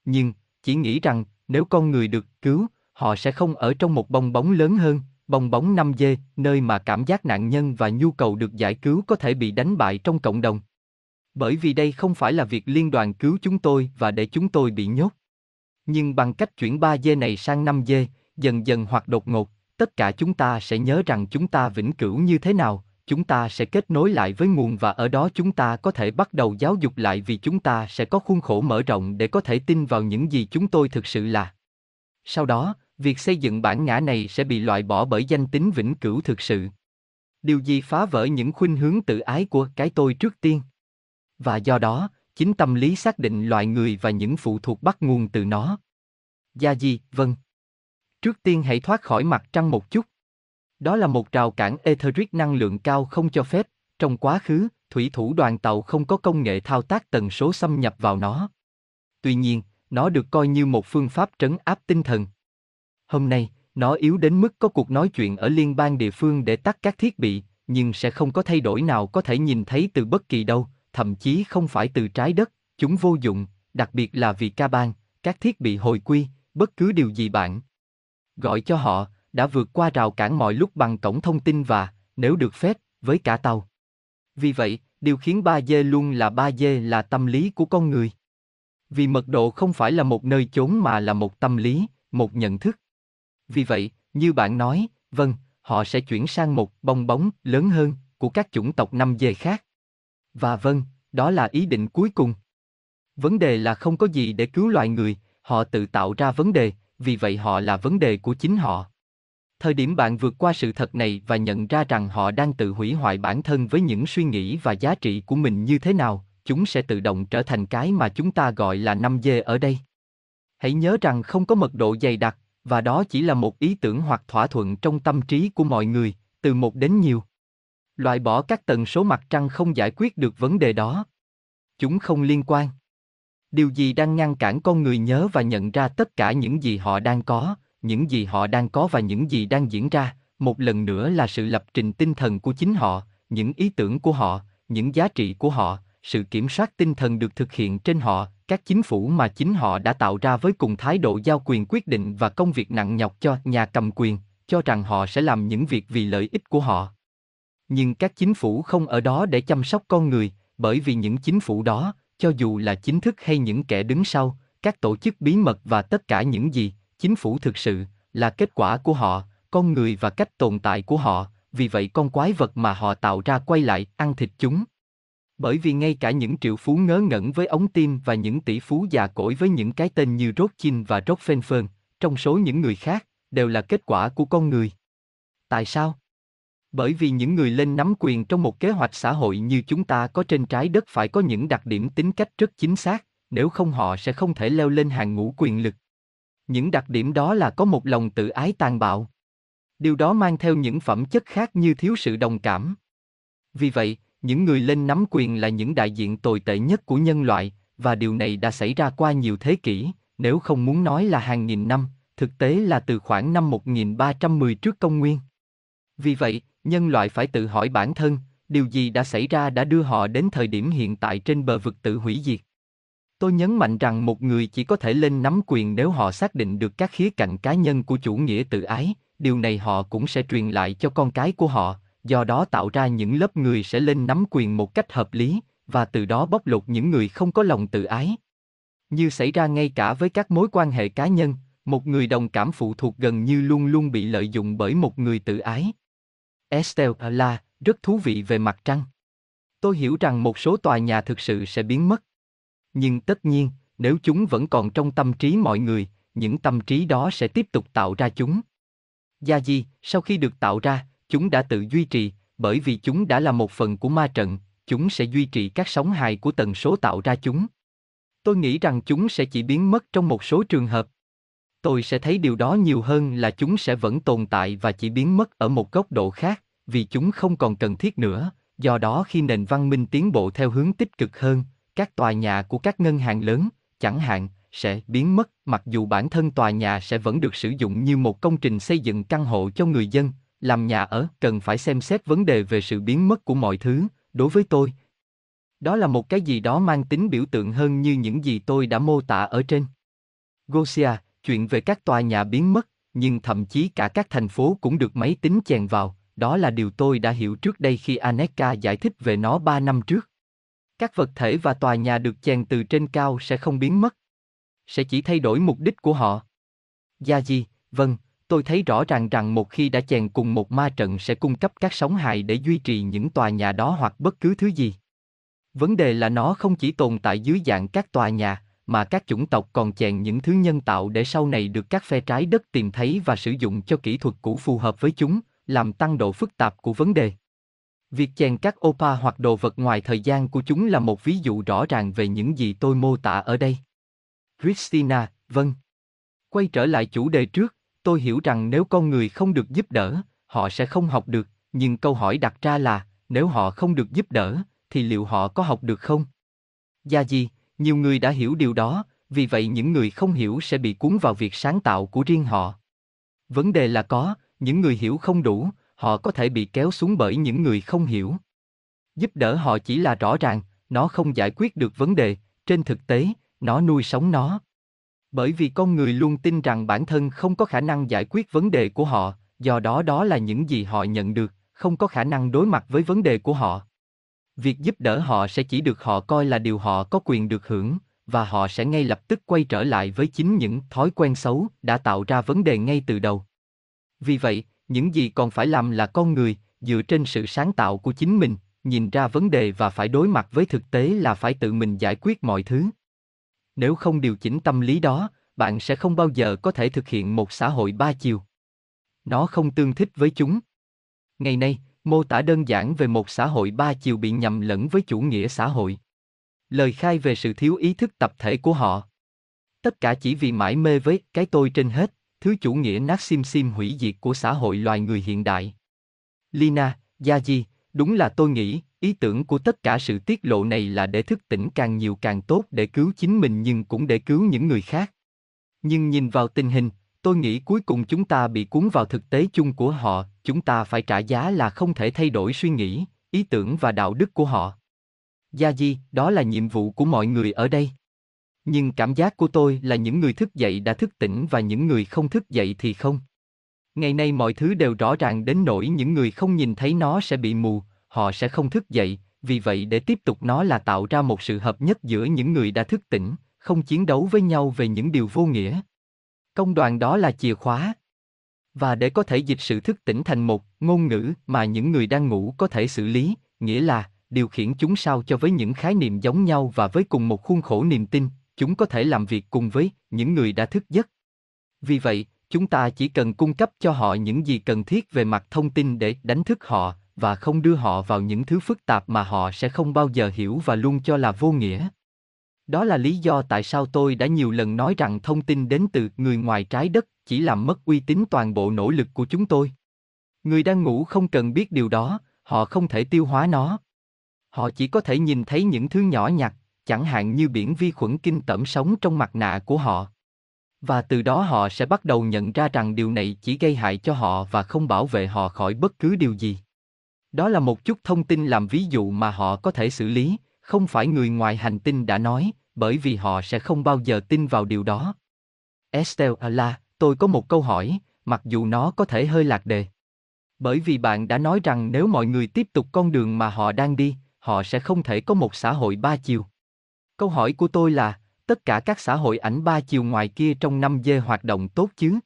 Speaker 1: Nhưng, chỉ nghĩ rằng, nếu con người được cứu, họ sẽ không ở trong một bong bóng lớn hơn, bong bóng 5G, nơi mà cảm giác nạn nhân và nhu cầu được giải cứu có thể bị đánh bại trong cộng đồng. Bởi vì đây không phải là việc liên đoàn cứu chúng tôi và để chúng tôi bị nhốt. Nhưng bằng cách chuyển 3G này sang 5G, dần dần hoặc đột ngột, tất cả chúng ta sẽ nhớ rằng chúng ta vĩnh cửu như thế nào, chúng ta sẽ kết nối lại với nguồn và ở đó chúng ta có thể bắt đầu giáo dục lại vì chúng ta sẽ có khuôn khổ mở rộng để có thể tin vào những gì chúng tôi thực sự là. Sau đó, việc xây dựng bản ngã này sẽ bị loại bỏ bởi danh tính vĩnh cửu thực sự. Điều gì phá vỡ những khuynh hướng tự ái của cái tôi trước tiên? Và do đó, chính tâm lý xác định loại người và những phụ thuộc bắt nguồn từ nó. Gia Di, vâng. Trước tiên hãy thoát khỏi mặt trăng một chút. Đó là một rào cản etheric năng lượng cao không cho phép, trong quá khứ, thủy thủ đoàn tàu không có công nghệ thao tác tần số xâm nhập vào nó. Tuy nhiên, nó được coi như một phương pháp trấn áp tinh thần. Hôm nay, nó yếu đến mức có cuộc nói chuyện ở liên bang địa phương để tắt các thiết bị, nhưng sẽ không có thay đổi nào có thể nhìn thấy từ bất kỳ đâu, thậm chí không phải từ trái đất, chúng vô dụng, đặc biệt là vì ca bang, các thiết bị hồi quy, bất cứ điều gì bạn gọi cho họ, đã vượt qua rào cản mọi lúc bằng cổng thông tin và, nếu được phép, với cả tàu. Vì vậy, điều khiến 3G luôn là 3G là tâm lý của con người. Vì mật độ không phải là một nơi chốn mà là một tâm lý, một nhận thức. Vì vậy, như bạn nói, vâng, họ sẽ chuyển sang một bong bóng lớn hơn của các chủng tộc 5G khác. Và vâng, đó là ý định cuối cùng. Vấn đề là không có gì để cứu loài người, họ tự tạo ra vấn đề, vì vậy họ là vấn đề của chính họ. Thời điểm bạn vượt qua sự thật này và nhận ra rằng họ đang tự hủy hoại bản thân với những suy nghĩ và giá trị của mình như thế nào, chúng sẽ tự động trở thành cái mà chúng ta gọi là năm dê ở đây. Hãy nhớ rằng không có mật độ dày đặc, và đó chỉ là một ý tưởng hoặc thỏa thuận trong tâm trí của mọi người, từ một đến nhiều. Loại bỏ các tần số mặt trăng không giải quyết được vấn đề đó. Chúng không liên quan. Điều gì đang ngăn cản con người nhớ và nhận ra tất cả những gì họ đang có, những gì họ đang có và những gì đang diễn ra, một lần nữa là sự lập trình tinh thần của chính họ, những ý tưởng của họ, những giá trị của họ, sự kiểm soát tinh thần được thực hiện trên họ, các chính phủ mà chính họ đã tạo ra với cùng thái độ giao quyền quyết định và công việc nặng nhọc cho nhà cầm quyền, cho rằng họ sẽ làm những việc vì lợi ích của họ. Nhưng các chính phủ không ở đó để chăm sóc con người, bởi vì những chính phủ đó, cho dù là chính thức hay những kẻ đứng sau, các tổ chức bí mật và tất cả những gì, chính phủ thực sự, là kết quả của họ, con người và cách tồn tại của họ, vì vậy con quái vật mà họ tạo ra quay lại ăn thịt chúng. Bởi vì ngay cả những triệu phú ngớ ngẩn với ống tim và những tỷ phú già cỗi với những cái tên như Rothschild và Rockefeller, trong số những người khác, đều là kết quả của con người. Tại sao? Bởi vì những người lên nắm quyền trong một kế hoạch xã hội như chúng ta có trên trái đất phải có những đặc điểm tính cách rất chính xác, nếu không họ sẽ không thể leo lên hàng ngũ quyền lực. Những đặc điểm đó là có một lòng tự ái tàn bạo. Điều đó mang theo những phẩm chất khác như thiếu sự đồng cảm. Vì vậy, những người lên nắm quyền là những đại diện tồi tệ nhất của nhân loại, và điều này đã xảy ra qua nhiều thế kỷ, nếu không muốn nói là hàng nghìn năm, thực tế là từ khoảng năm 1310 trước công nguyên. Vì vậy, nhân loại phải tự hỏi bản thân, điều gì đã xảy ra đã đưa họ đến thời điểm hiện tại trên bờ vực tự hủy diệt. Tôi nhấn mạnh rằng một người chỉ có thể lên nắm quyền nếu họ xác định được các khía cạnh cá nhân của chủ nghĩa tự ái, điều này họ cũng sẽ truyền lại cho con cái của họ, do đó tạo ra những lớp người sẽ lên nắm quyền một cách hợp lý, và từ đó bóc lột những người không có lòng tự ái. Như xảy ra ngay cả với các mối quan hệ cá nhân, một người đồng cảm phụ thuộc gần như luôn luôn bị lợi dụng bởi một người tự ái. Estelle là rất thú vị về mặt trăng. Tôi hiểu rằng một số tòa nhà thực sự sẽ biến mất. Nhưng tất nhiên, nếu chúng vẫn còn trong tâm trí mọi người, những tâm trí đó sẽ tiếp tục tạo ra chúng. Gia di, sau khi được tạo ra, chúng đã tự duy trì, bởi vì chúng đã là một phần của ma trận, chúng sẽ duy trì các sóng hài của tần số tạo ra chúng. Tôi nghĩ rằng chúng sẽ chỉ biến mất trong một số trường hợp. Tôi sẽ thấy điều đó nhiều hơn là chúng sẽ vẫn tồn tại và chỉ biến mất ở một góc độ khác, vì chúng không còn cần thiết nữa. Do đó khi nền văn minh tiến bộ theo hướng tích cực hơn, các tòa nhà của các ngân hàng lớn, chẳng hạn, sẽ biến mất, mặc dù bản thân tòa nhà sẽ vẫn được sử dụng như một công trình xây dựng căn hộ cho người dân, làm nhà ở cần phải xem xét vấn đề về sự biến mất của mọi thứ, đối với tôi. Đó là một cái gì đó mang tính biểu tượng hơn như những gì tôi đã mô tả ở trên. Gosia, chuyện về các tòa nhà biến mất, nhưng thậm chí cả các thành phố cũng được máy tính chèn vào, đó là điều tôi đã hiểu trước đây khi Aneka giải thích về nó 3 năm trước. Các vật thể và tòa nhà được chèn từ trên cao sẽ không biến mất. Sẽ chỉ thay đổi mục đích của họ. Gia Di, vâng, tôi thấy rõ ràng rằng một khi đã chèn cùng một ma trận sẽ cung cấp các sóng hài để duy trì những tòa nhà đó hoặc bất cứ thứ gì. Vấn đề là nó không chỉ tồn tại dưới dạng các tòa nhà, mà các chủng tộc còn chèn những thứ nhân tạo để sau này được các phe trái đất tìm thấy và sử dụng cho kỹ thuật cũ phù hợp với chúng, làm tăng độ phức tạp của vấn đề. Việc chèn các opa hoặc đồ vật ngoài thời gian của chúng là một ví dụ rõ ràng về những gì tôi mô tả ở đây. Christina, vâng. Quay trở lại chủ đề trước, tôi hiểu rằng nếu con người không được giúp đỡ, họ sẽ không học được, nhưng câu hỏi đặt ra là, nếu họ không được giúp đỡ, thì liệu họ có học được không? Gia gì, nhiều người đã hiểu điều đó, vì vậy những người không hiểu sẽ bị cuốn vào việc sáng tạo của riêng họ. Vấn đề là có, những người hiểu không đủ, họ có thể bị kéo xuống bởi những người không hiểu. Giúp đỡ họ chỉ là rõ ràng, nó không giải quyết được vấn đề, trên thực tế, nó nuôi sống nó. Bởi vì con người luôn tin rằng bản thân không có khả năng giải quyết vấn đề của họ, do đó đó là những gì họ nhận được, không có khả năng đối mặt với vấn đề của họ. Việc giúp đỡ họ sẽ chỉ được họ coi là điều họ có quyền được hưởng, và họ sẽ ngay lập tức quay trở lại với chính những thói quen xấu đã tạo ra vấn đề ngay từ đầu. Vì vậy, những gì còn phải làm là con người, dựa trên sự sáng tạo của chính mình, nhìn ra vấn đề và phải đối mặt với thực tế là phải tự mình giải quyết mọi thứ. Nếu không điều chỉnh tâm lý đó, bạn sẽ không bao giờ có thể thực hiện một xã hội ba chiều. Nó không tương thích với chúng. Ngày nay, mô tả đơn giản về một xã hội ba chiều bị nhầm lẫn với chủ nghĩa xã hội. Lời khai về sự thiếu ý thức tập thể của họ. Tất cả chỉ vì mãi mê với cái tôi trên hết, thứ chủ nghĩa nát sim sim hủy diệt của xã hội loài người hiện đại. Lina, Yaji, đúng là tôi nghĩ, ý tưởng của tất cả sự tiết lộ này là để thức tỉnh càng nhiều càng tốt để cứu chính mình nhưng cũng để cứu những người khác. Nhưng nhìn vào tình hình, tôi nghĩ cuối cùng chúng ta bị cuốn vào thực tế chung của họ, chúng ta phải trả giá là không thể thay đổi suy nghĩ, ý tưởng và đạo đức của họ. Gia Di, đó là nhiệm vụ của mọi người ở đây. Nhưng cảm giác của tôi là những người thức dậy đã thức tỉnh và những người không thức dậy thì không. Ngày nay mọi thứ đều rõ ràng đến nỗi những người không nhìn thấy nó sẽ bị mù, họ sẽ không thức dậy, vì vậy để tiếp tục nó là tạo ra một sự hợp nhất giữa những người đã thức tỉnh, không chiến đấu với nhau về những điều vô nghĩa. Công đoàn đó là chìa khóa. Và để có thể dịch sự thức tỉnh thành một ngôn ngữ mà những người đang ngủ có thể xử lý, nghĩa là điều khiển chúng sao cho với những khái niệm giống nhau và với cùng một khuôn khổ niềm tin, chúng có thể làm việc cùng với những người đã thức giấc. Vì vậy, chúng ta chỉ cần cung cấp cho họ những gì cần thiết về mặt thông tin để đánh thức họ và không đưa họ vào những thứ phức tạp mà họ sẽ không bao giờ hiểu và luôn cho là vô nghĩa. Đó là lý do tại sao tôi đã nhiều lần nói rằng thông tin đến từ người ngoài trái đất chỉ làm mất uy tín toàn bộ nỗ lực của chúng tôi. Người đang ngủ không cần biết điều đó, họ không thể tiêu hóa nó. Họ chỉ có thể nhìn thấy những thứ nhỏ nhặt, chẳng hạn như biển vi khuẩn kinh tởm sống trong mặt nạ của họ. Và từ đó họ sẽ bắt đầu nhận ra rằng điều này chỉ gây hại cho họ và không bảo vệ họ khỏi bất cứ điều gì. Đó là một chút thông tin làm ví dụ mà họ có thể xử lý, không phải người ngoài hành tinh đã nói, bởi vì họ sẽ không bao giờ tin vào điều đó. Estelle à tôi có một câu hỏi, mặc dù nó có thể hơi lạc đề. Bởi vì bạn đã nói rằng nếu mọi người tiếp tục con đường mà họ đang đi, họ sẽ không thể có một xã hội ba chiều. Câu hỏi của tôi là, tất cả các xã hội ảnh ba chiều ngoài kia trong năm dê hoạt động tốt chứ?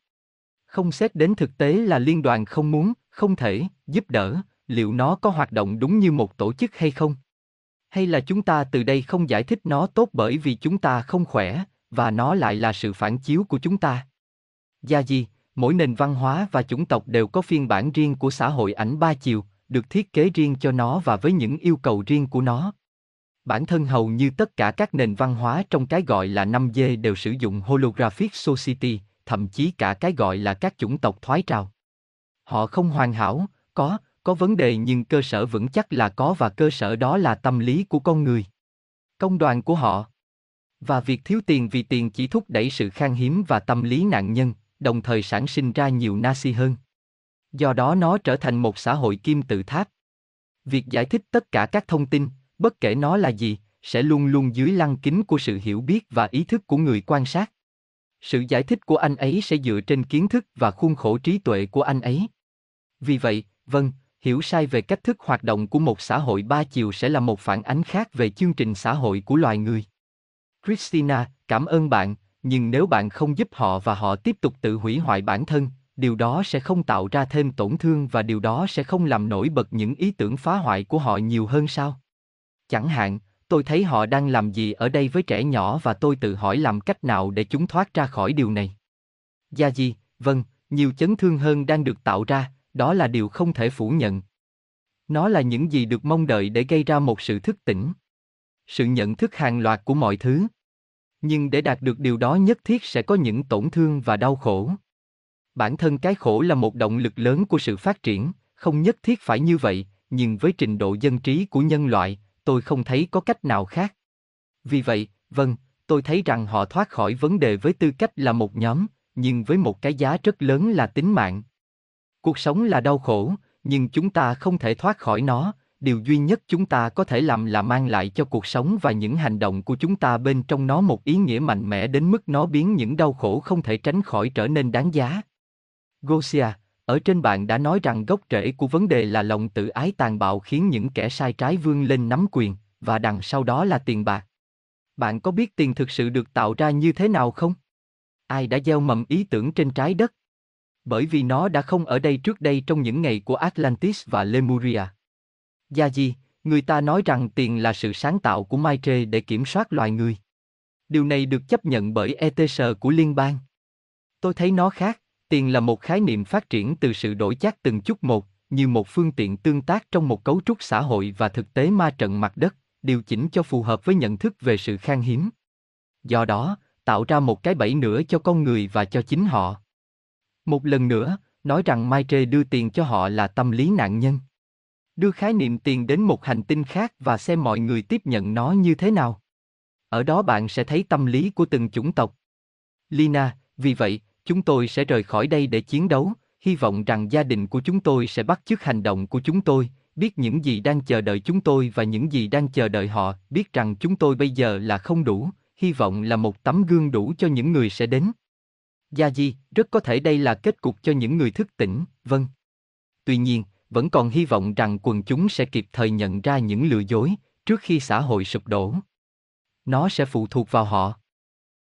Speaker 1: Không xét đến thực tế là liên đoàn không muốn, không thể, giúp đỡ, liệu nó có hoạt động đúng như một tổ chức hay không? Hay là chúng ta từ đây không giải thích nó tốt bởi vì chúng ta không khỏe, và nó lại là sự phản chiếu của chúng ta? Gia gì, mỗi nền văn hóa và chủng tộc đều có phiên bản riêng của xã hội ảnh ba chiều, được thiết kế riêng cho nó và với những yêu cầu riêng của nó. Bản thân hầu như tất cả các nền văn hóa trong cái gọi là 5G đều sử dụng Holographic Society, thậm chí cả cái gọi là các chủng tộc thoái trào. Họ không hoàn hảo, có, có vấn đề nhưng cơ sở vững chắc là có và cơ sở đó là tâm lý của con người. Công đoàn của họ. Và việc thiếu tiền vì tiền chỉ thúc đẩy sự khan hiếm và tâm lý nạn nhân, đồng thời sản sinh ra nhiều Nazi hơn. Do đó nó trở thành một xã hội kim tự tháp. Việc giải thích tất cả các thông tin, bất kể nó là gì, sẽ luôn luôn dưới lăng kính của sự hiểu biết và ý thức của người quan sát. Sự giải thích của anh ấy sẽ dựa trên kiến thức và khuôn khổ trí tuệ của anh ấy. Vì vậy, vâng, hiểu sai về cách thức hoạt động của một xã hội ba chiều sẽ là một phản ánh khác về chương trình xã hội của loài người. Christina, cảm ơn bạn, nhưng nếu bạn không giúp họ và họ tiếp tục tự hủy hoại bản thân, điều đó sẽ không tạo ra thêm tổn thương và điều đó sẽ không làm nổi bật những ý tưởng phá hoại của họ nhiều hơn sao? Chẳng hạn, tôi thấy họ đang làm gì ở đây với trẻ nhỏ và tôi tự hỏi làm cách nào để chúng thoát ra khỏi điều này. Gia Di, vâng, nhiều chấn thương hơn đang được tạo ra, đó là điều không thể phủ nhận. Nó là những gì được mong đợi để gây ra một sự thức tỉnh. Sự nhận thức hàng loạt của mọi thứ. Nhưng để đạt được điều đó nhất thiết sẽ có những tổn thương và đau khổ. Bản thân cái khổ là một động lực lớn của sự phát triển, không nhất thiết phải như vậy, nhưng với trình độ dân trí của nhân loại, tôi không thấy có cách nào khác. Vì vậy, vâng, tôi thấy rằng họ thoát khỏi vấn đề với tư cách là một nhóm, nhưng với một cái giá rất lớn là tính mạng. Cuộc sống là đau khổ, nhưng chúng ta không thể thoát khỏi nó, điều duy nhất chúng ta có thể làm là mang lại cho cuộc sống và những hành động của chúng ta bên trong nó một ý nghĩa mạnh mẽ đến mức nó biến những đau khổ không thể tránh khỏi trở nên đáng giá. Gosia, ở trên bạn đã nói rằng gốc rễ của vấn đề là lòng tự ái tàn bạo khiến những kẻ sai trái vươn lên nắm quyền, và đằng sau đó là tiền bạc. Bạn có biết tiền thực sự được tạo ra như thế nào không? Ai đã gieo mầm ý tưởng trên trái đất? Bởi vì nó đã không ở đây trước đây trong những ngày của Atlantis và Lemuria. Gia Di, người ta nói rằng tiền là sự sáng tạo của Maitre để kiểm soát loài người. Điều này được chấp nhận bởi ETS của liên bang. Tôi thấy nó khác, tiền là một khái niệm phát triển từ sự đổi chác từng chút một, như một phương tiện tương tác trong một cấu trúc xã hội và thực tế ma trận mặt đất, điều chỉnh cho phù hợp với nhận thức về sự khan hiếm. Do đó, tạo ra một cái bẫy nữa cho con người và cho chính họ. Một lần nữa, nói rằng Maitre đưa tiền cho họ là tâm lý nạn nhân. Đưa khái niệm tiền đến một hành tinh khác và xem mọi người tiếp nhận nó như thế nào. Ở đó bạn sẽ thấy tâm lý của từng chủng tộc. Lina, vì vậy, chúng tôi sẽ rời khỏi đây để chiến đấu, hy vọng rằng gia đình của chúng tôi sẽ bắt chước hành động của chúng tôi, biết những gì đang chờ đợi chúng tôi và những gì đang chờ đợi họ, biết rằng chúng tôi bây giờ là không đủ, hy vọng là một tấm gương đủ cho những người sẽ đến. Gia Di, rất có thể đây là kết cục cho những người thức tỉnh, vâng. Tuy nhiên, vẫn còn hy vọng rằng quần chúng sẽ kịp thời nhận ra những lừa dối, trước khi xã hội sụp đổ. Nó sẽ phụ thuộc vào họ.